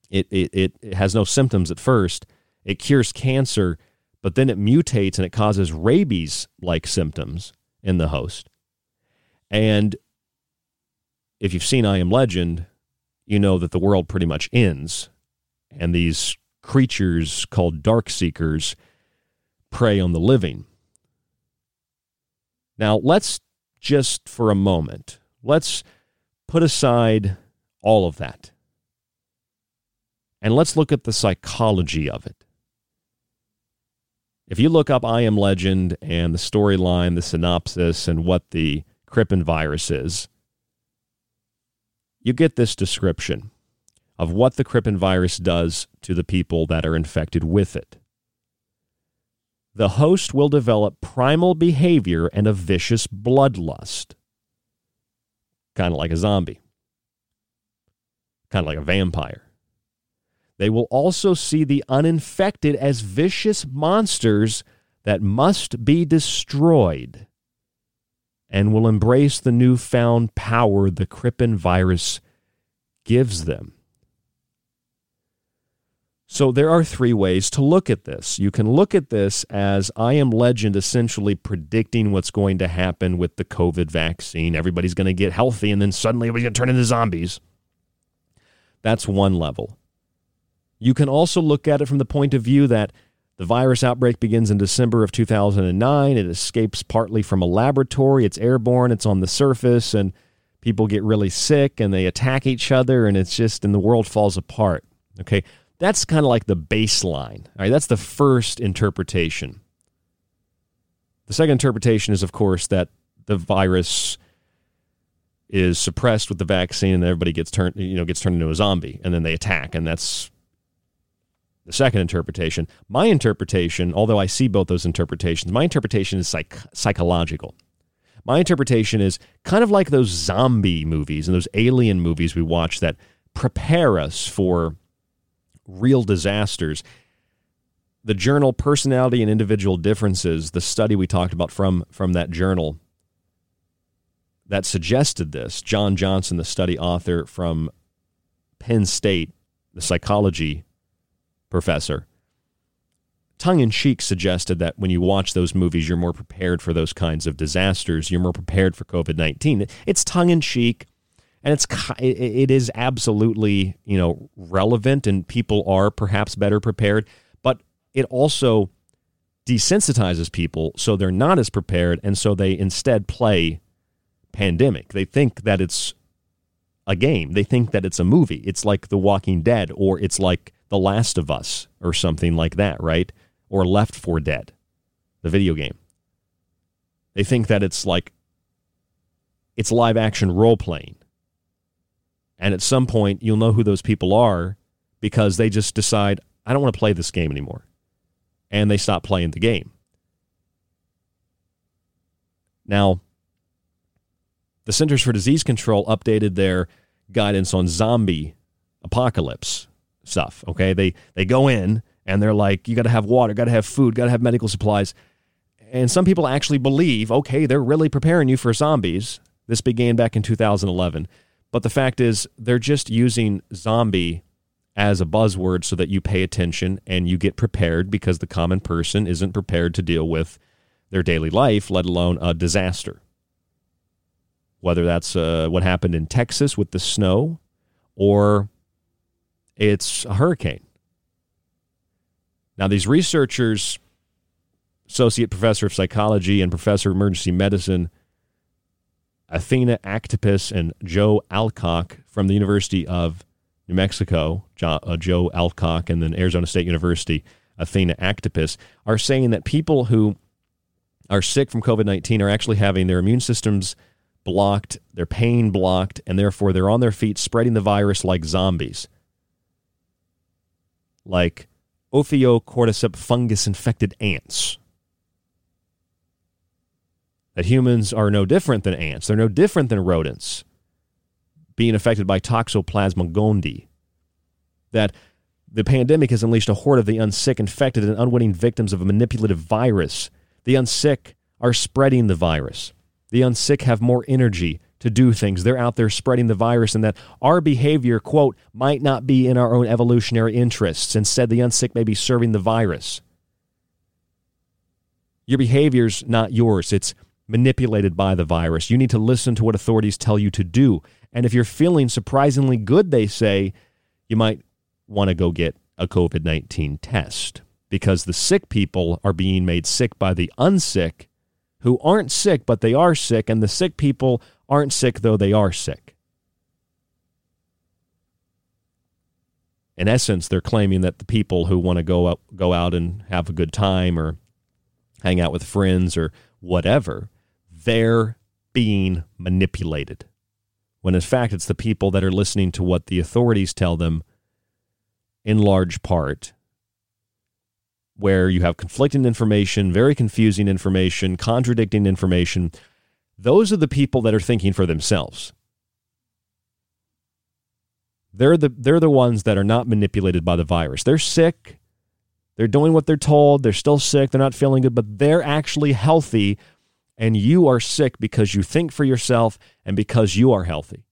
it, it, it has no symptoms at first. It cures cancer, but then it mutates and it causes rabies like symptoms in the host. And if you've seen I Am Legend, you know that the world pretty much ends and these creatures called dark seekers prey on the living. Now, let's just for a moment, let's put aside all of that. And let's look at the psychology of it. If you look up I Am Legend and the storyline, the synopsis, and what the Krippin virus is, you get this description of what the Krippin virus does to the people that are infected with it. The host will develop primal behavior and a vicious bloodlust, kind of like a zombie, kind of like a vampire. They will also see the uninfected as vicious monsters that must be destroyed and will embrace the newfound power the Krippin virus gives them. So there are three ways to look at this. You can look at this as I am legend essentially predicting what's going to happen with the COVID vaccine. Everybody's going to get healthy and then suddenly everybody's going to turn into zombies. That's one level. You can also look at it from the point of view that the virus outbreak begins in December of 2009. It escapes partly from a laboratory. It's airborne, it's on the surface, and people get really sick and they attack each other, and it's just, and the world falls apart. Okay. That's kind of like the baseline. All right, that's the first interpretation. The second interpretation is, of course, that the virus is suppressed with the vaccine and everybody gets turned you know gets turned into a zombie and then they attack and that's the second interpretation. My interpretation although i see both those interpretations my interpretation is psych- psychological. My interpretation is kind of like those zombie movies and those alien movies we watch that prepare us for real disasters. The journal personality and individual differences the study we talked about from from that journal that suggested this, John Johnson, the study author from Penn State, the psychology professor, tongue in cheek suggested that when you watch those movies, you're more prepared for those kinds of disasters. You're more prepared for COVID 19. It's tongue in cheek. And it's it is absolutely you know relevant, and people are perhaps better prepared. But it also desensitizes people, so they're not as prepared, and so they instead play pandemic. They think that it's a game. They think that it's a movie. It's like The Walking Dead or it's like The Last of Us or something like that, right? Or Left 4 Dead, the video game. They think that it's like it's live action role playing. And at some point, you'll know who those people are because they just decide, I don't want to play this game anymore. And they stop playing the game. Now, the Centers for Disease Control updated their guidance on zombie apocalypse stuff. Okay, they they go in and they're like, you got to have water, got to have food, got to have medical supplies, and some people actually believe, okay, they're really preparing you for zombies. This began back in 2011, but the fact is, they're just using zombie as a buzzword so that you pay attention and you get prepared because the common person isn't prepared to deal with their daily life, let alone a disaster whether that's uh, what happened in Texas with the snow or it's a hurricane. Now, these researchers, Associate Professor of Psychology and Professor of Emergency Medicine, Athena Aktipis and Joe Alcock from the University of New Mexico, uh, Joe Alcock, and then Arizona State University, Athena Aktipis, are saying that people who are sick from COVID 19 are actually having their immune systems blocked, their pain blocked, and therefore they're on their feet spreading the virus like zombies. Like Ophiocordyceps fungus infected ants. That humans are no different than ants. They're no different than rodents being affected by Toxoplasma gondii. That the pandemic has unleashed a horde of the unsick, infected, and unwitting victims of a manipulative virus. The unsick are spreading the virus. The unsick have more energy to do things. They're out there spreading the virus, and that our behavior, quote, might not be in our own evolutionary interests. Instead, the unsick may be serving the virus. Your behavior's not yours, it's manipulated by the virus. You need to listen to what authorities tell you to do. And if you're feeling surprisingly good, they say, you might want to go get a COVID 19 test because the sick people are being made sick by the unsick who aren't sick, but they are sick, and the sick people aren't sick, though they are sick. In essence, they're claiming that the people who want to go out, go out and have a good time or hang out with friends or whatever, they're being manipulated. When in fact, it's the people that are listening to what the authorities tell them in large part where you have conflicting information, very confusing information, contradicting information. Those are the people that are thinking for themselves. They're the they're the ones that are not manipulated by the virus. They're sick. They're doing what they're told. They're still sick. They're not feeling good, but they're actually healthy and you are sick because you think for yourself and because you are healthy.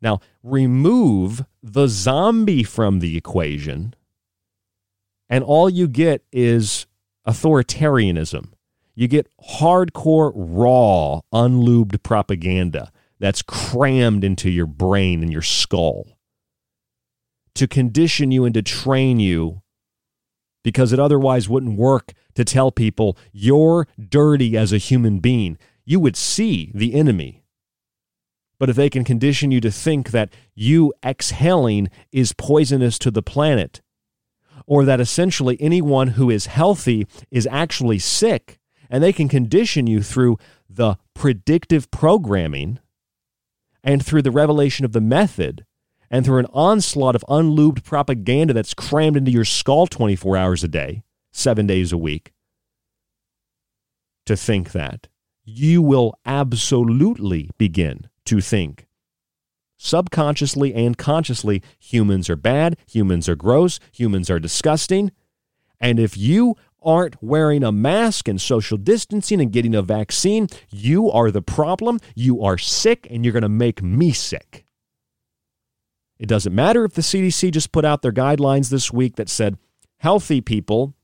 Now, remove the zombie from the equation and all you get is authoritarianism. You get hardcore, raw, unlubed propaganda that's crammed into your brain and your skull to condition you and to train you because it otherwise wouldn't work to tell people you're dirty as a human being. You would see the enemy. But if they can condition you to think that you exhaling is poisonous to the planet, or that essentially anyone who is healthy is actually sick, And they can condition you through the predictive programming and through the revelation of the method and through an onslaught of unlubed propaganda that's crammed into your skull 24 hours a day, seven days a week, to think that, you will absolutely begin to think subconsciously and consciously humans are bad, humans are gross, humans are disgusting. And if you aren't wearing a mask and social distancing and getting a vaccine, you are the problem. You are sick and you're going to make me sick. It doesn't matter if the CDC just put out their guidelines this week that said healthy people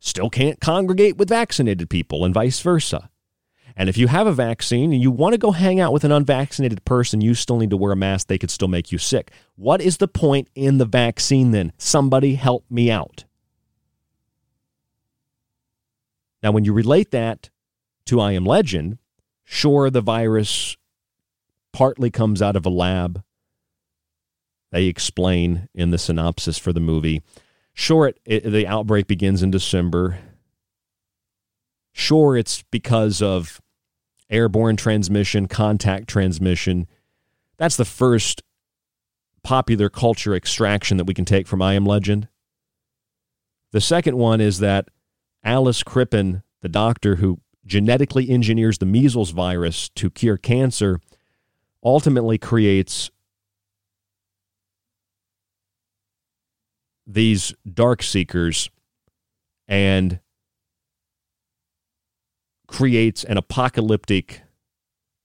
still can't congregate with vaccinated people and vice versa. And if you have a vaccine and you want to go hang out with an unvaccinated person, you still need to wear a mask. They could still make you sick. What is the point in the vaccine then? Somebody help me out. Now, when you relate that to I Am Legend, sure, the virus partly comes out of a lab, they explain in the synopsis for the movie. Sure, it, it, the outbreak begins in December. Sure, it's because of airborne transmission, contact transmission. That's the first popular culture extraction that we can take from I Am Legend. The second one is that Alice Krippin, the doctor who genetically engineers the measles virus to cure cancer, ultimately creates these dark seekers and creates an apocalyptic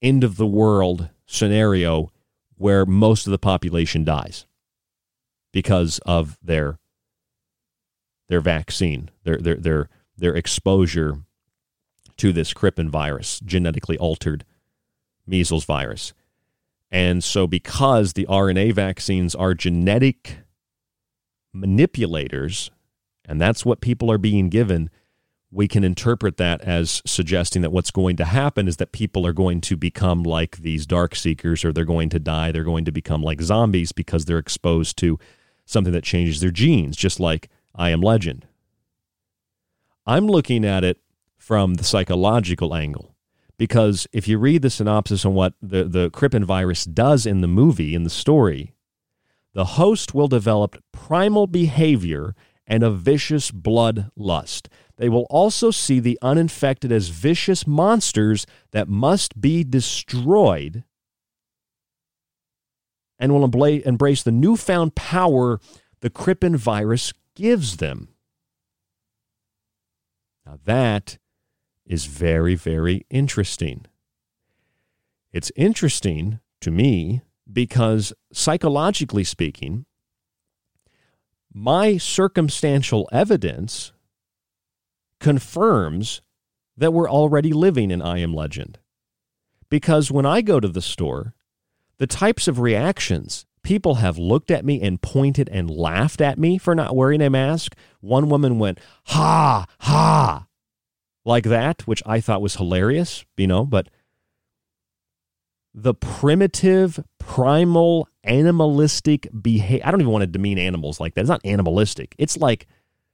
end of the world scenario where most of the population dies because of their their vaccine, their their their their exposure to this Krippin virus, genetically altered measles virus. And so because the RNA vaccines are genetic manipulators, and that's what people are being given, we can interpret that as suggesting that what's going to happen is that people are going to become like these dark seekers or they're going to die. They're going to become like zombies because they're exposed to something that changes their genes, just like I Am Legend. I'm looking at it from the psychological angle because if you read the synopsis on what the, the Krippin virus does in the movie, in the story, the host will develop primal behavior and a vicious blood lust. They will also see the uninfected as vicious monsters that must be destroyed and will embrace the newfound power the Krippin virus gives them. Now, that is very, very interesting. It's interesting to me because psychologically speaking, my circumstantial evidence confirms that we're already living in I Am Legend. Because when I go to the store, the types of reactions people have looked at me and pointed and laughed at me for not wearing a mask. One woman went, ha, ha, like that, which I thought was hilarious, you know, but the primitive, primal, animalistic behavior. I don't even want to demean animals like that. It's not animalistic. It's like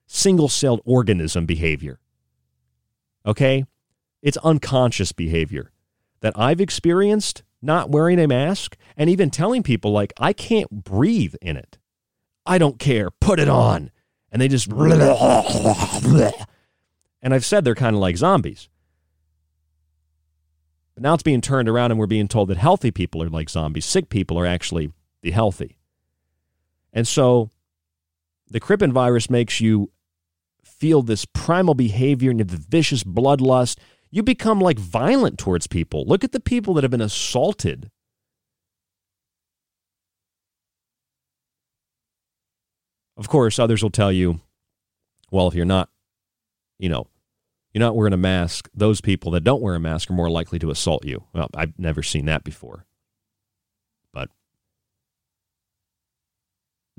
single celled organism behavior. Okay? It's unconscious behavior that I've experienced not wearing a mask and even telling people, like, I can't breathe in it. I don't care. Put it on. And they just. [laughs] And I've said they're kind of like zombies. But now it's being turned around and we're being told that healthy people are like zombies. Sick people are actually the healthy. And so the Krippin virus makes you feel this primal behavior and the vicious bloodlust. You become like violent towards people. Look at the people that have been assaulted. Of course, others will tell you, well, if you're not, you know, you're not wearing a mask, those people that don't wear a mask are more likely to assault you. Well, I've never seen that before. But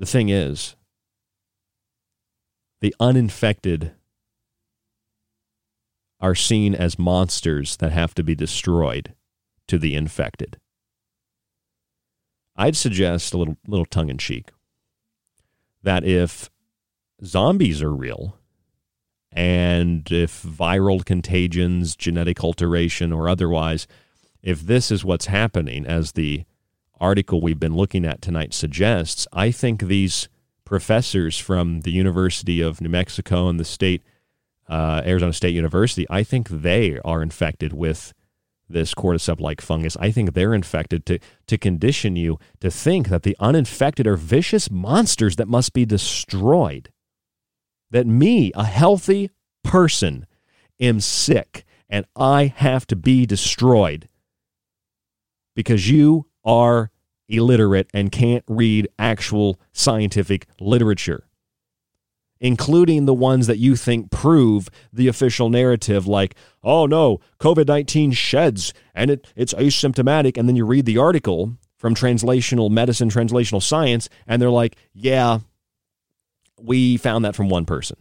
the thing is, the uninfected are seen as monsters that have to be destroyed to the infected. I'd suggest a little little tongue in cheek that if zombies are real, and if viral contagions, genetic alteration, or otherwise, if this is what's happening, as the article we've been looking at tonight suggests, I think these professors from the University of New Mexico and the state, uh, Arizona State University, I think they are infected with this cordyceps like fungus. I think they're infected to, to condition you to think that the uninfected are vicious monsters that must be destroyed. That me, a healthy person, am sick and I have to be destroyed because you are illiterate and can't read actual scientific literature, including the ones that you think prove the official narrative, like, oh no, COVID 19 sheds and it, it's asymptomatic. And then you read the article from translational medicine, translational science, and they're like, yeah, we found that from one person.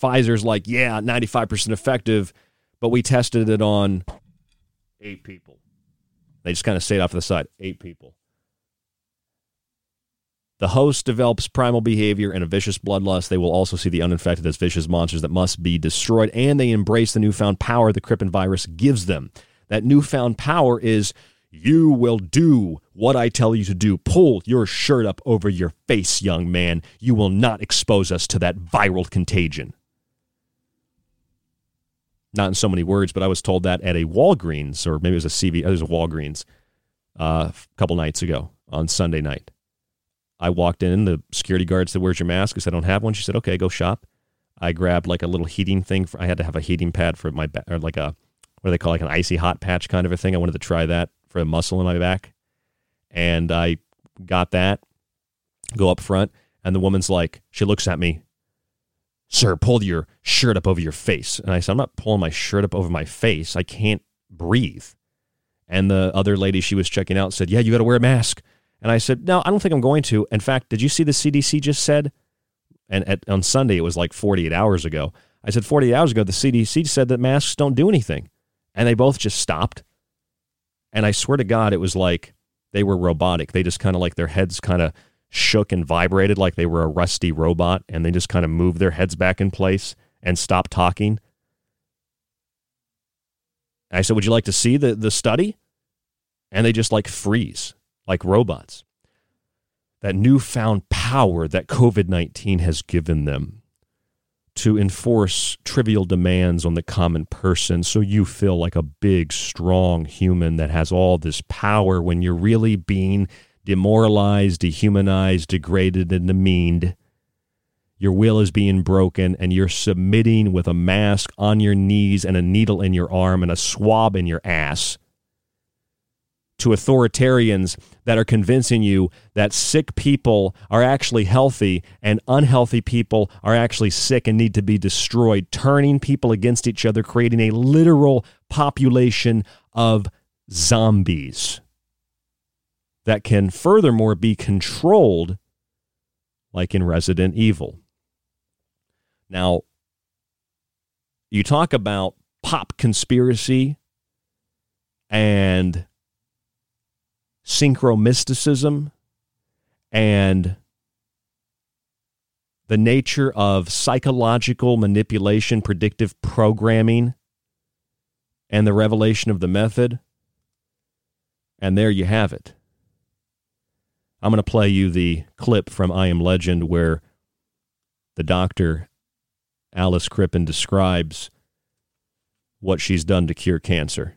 Pfizer's like, yeah, 95% effective, but we tested it on eight people. They just kind of stayed off to the side. Eight people. The host develops primal behavior and a vicious bloodlust. They will also see the uninfected as vicious monsters that must be destroyed, and they embrace the newfound power the Krippin virus gives them. That newfound power is you will do what I tell you to do. Pull your shirt up over your face, young man. You will not expose us to that viral contagion not in so many words, but I was told that at a Walgreens or maybe it was a CV, it was a Walgreens uh, a couple nights ago on Sunday night. I walked in, the security guard said, Where's your mask? I said, I don't have one. She said, Okay, go shop. I grabbed like a little heating thing. For, I had to have a heating pad for my back, or like a, what do they call it, like an icy hot patch kind of a thing. I wanted to try that for a muscle in my back. And I got that, go up front. And the woman's like, She looks at me Sir, pull your shirt up over your face. And I said, I'm not pulling my shirt up over my face. I can't breathe. And the other lady she was checking out said, Yeah, you got to wear a mask. And I said, No, I don't think I'm going to. In fact, did you see the CDC just said? And at, on Sunday, it was like 48 hours ago. I said, 48 hours ago, the CDC said that masks don't do anything. And they both just stopped. And I swear to God, it was like they were robotic. They just kind of like their heads kind of shook and vibrated like they were a rusty robot and they just kind of moved their heads back in place and stopped talking. I said, Would you like to see the, the study? And they just like freeze like robots. That newfound power that COVID 19 has given them to enforce trivial demands on the common person so you feel like a big, strong human that has all this power when you're really being demoralized, dehumanized, degraded, and demeaned. Your will is being broken, and you're submitting with a mask on your knees and a needle in your arm and a swab in your ass to authoritarians that are convincing you that sick people are actually healthy and unhealthy people are actually sick and need to be destroyed, turning people against each other, creating a literal population of zombies that can furthermore be controlled, like in Resident Evil. Now, you talk about pop conspiracy and synchromysticism and the nature of psychological manipulation, predictive programming, and the revelation of the method. And there you have it. I'm going to play you the clip from I Am Legend where the doctor, Alice Krippin, describes what she's done to cure cancer.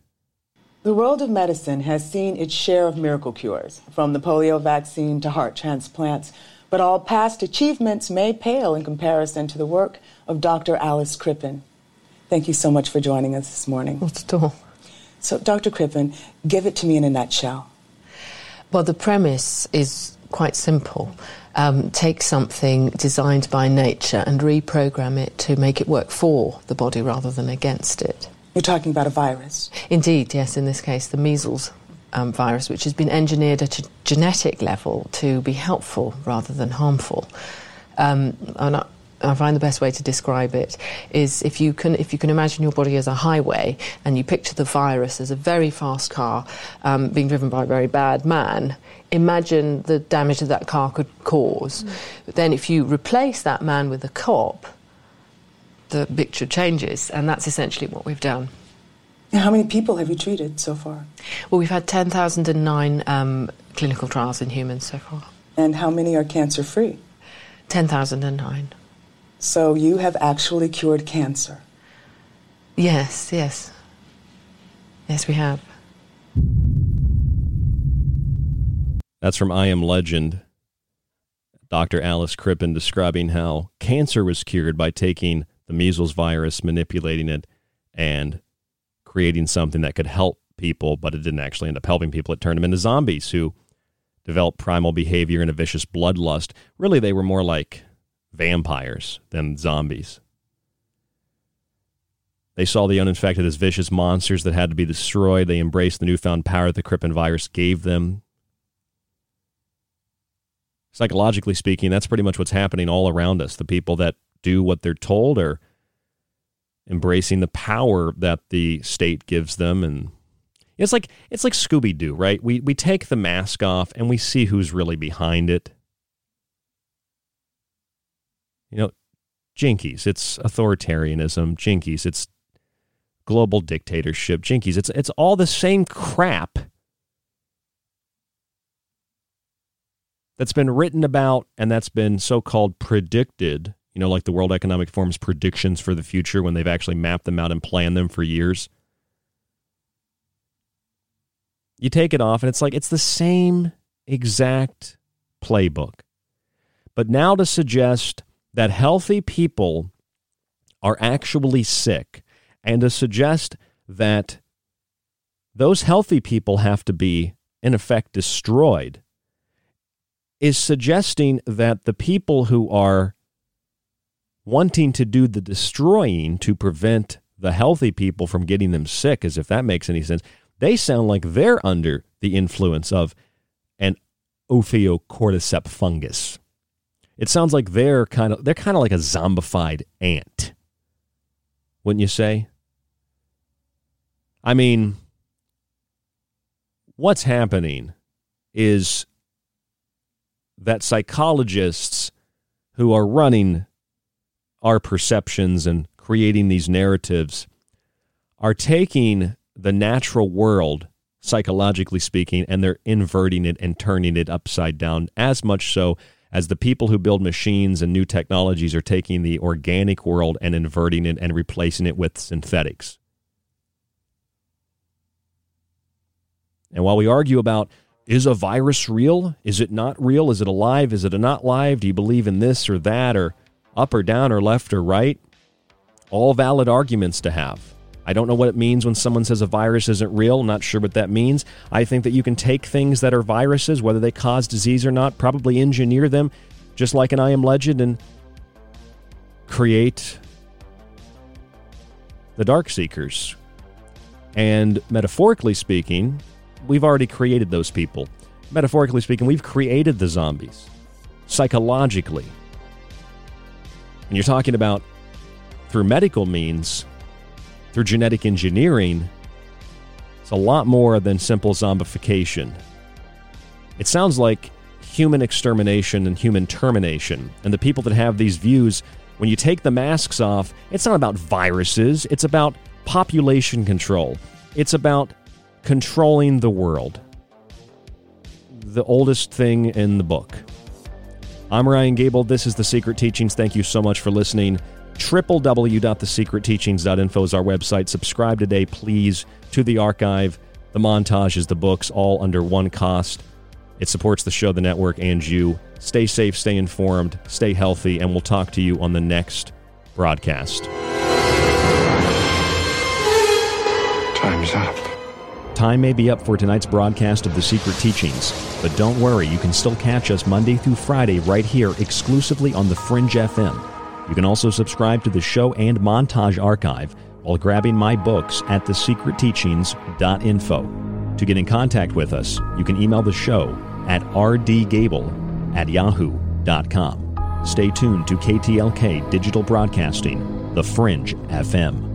The world of medicine has seen its share of miracle cures, from the polio vaccine to heart transplants, but all past achievements may pale in comparison to the work of Dr. Alice Krippin. Thank you so much for joining us this morning. Not at all. So, Dr. Krippin, give it to me in a nutshell. Well, the premise is quite simple. Um, take something designed by nature and reprogram it to make it work for the body rather than against it. You're talking about a virus? Indeed, yes, in this case, the measles um, virus, which has been engineered at a genetic level to be helpful rather than harmful. Um, and I, find the best way to describe it is if you can if you can imagine your body as a highway and you picture the virus as a very fast car um, being driven by a very bad man. Imagine the damage that that car could cause. Mm. But then, if you replace that man with a cop, the picture changes, and that's essentially what we've done. How many people have you treated so far? Well, we've had 10,009 um, clinical trials in humans so far. And how many are cancer free? 10,009. So you have actually cured cancer? Yes, yes. Yes, we have. That's from I Am Legend. Dr. Alice Krippin describing how cancer was cured by taking the measles virus, manipulating it, and creating something that could help people, but it didn't actually end up helping people. It turned them into zombies who developed primal behavior and a vicious bloodlust. Really, they were more like vampires than zombies. They saw the uninfected as vicious monsters that had to be destroyed. They embraced the newfound power that the Krippin virus gave them psychologically speaking, that's pretty much what's happening all around us. The people that do what they're told are embracing the power that the state gives them and it's like it's like Scooby Doo, right? We we take the mask off and we see who's really behind it. You know, jinkies, it's authoritarianism, jinkies, it's global dictatorship, jinkies. It's it's all the same crap that's been written about and that's been so called predicted, you know, like the World Economic Forum's predictions for the future when they've actually mapped them out and planned them for years. You take it off and it's like it's the same exact playbook. But now to suggest that healthy people are actually sick and to suggest that those healthy people have to be, in effect, destroyed is suggesting that the people who are wanting to do the destroying to prevent the healthy people from getting them sick, as if that makes any sense, they sound like they're under the influence of an Ophiocordyceps fungus. It sounds like they're kind of they're kind of like a zombified ant. Wouldn't you say? I mean, what's happening is that psychologists who are running our perceptions and creating these narratives are taking the natural world, psychologically speaking, and they're inverting it and turning it upside down, as much so as the people who build machines and new technologies are taking the organic world and inverting it and replacing it with synthetics. And while we argue about is a virus real? Is it not real? Is it alive? Is it not live? Do you believe in this or that or up or down or left or right? All valid arguments to have. I don't know what it means when someone says a virus isn't real. Not sure what that means. I think that you can take things that are viruses, whether they cause disease or not, probably engineer them, just like an I Am Legend, and create the Dark Seekers. And metaphorically speaking, we've already created those people. Metaphorically speaking, we've created the zombies psychologically. And you're talking about through medical means, through genetic engineering, it's a lot more than simple zombification. It sounds like human extermination and human termination. And the people that have these views, when you take the masks off, it's not about viruses, it's about population control. It's about controlling the world. The oldest thing in the book. I'm Ryan Gable. This is The Secret Teachings. Thank you so much for listening. www.thesecretteachings.info is our website. Subscribe today, please, to the archive, the montages, the books, all under one cost. It supports the show, the network, and you. Stay safe, stay informed, stay healthy, and we'll talk to you on the next broadcast. Time's up. Time may be up for tonight's broadcast of The Secret Teachings, but don't worry, you can still catch us Monday through Friday right here exclusively on The Fringe FM. You can also subscribe to the show and montage archive while grabbing my books at thesecretteachings.info. To get in contact with us, you can email the show at rdgable at yahoo.com. Stay tuned to KTLK Digital Broadcasting, The Fringe FM.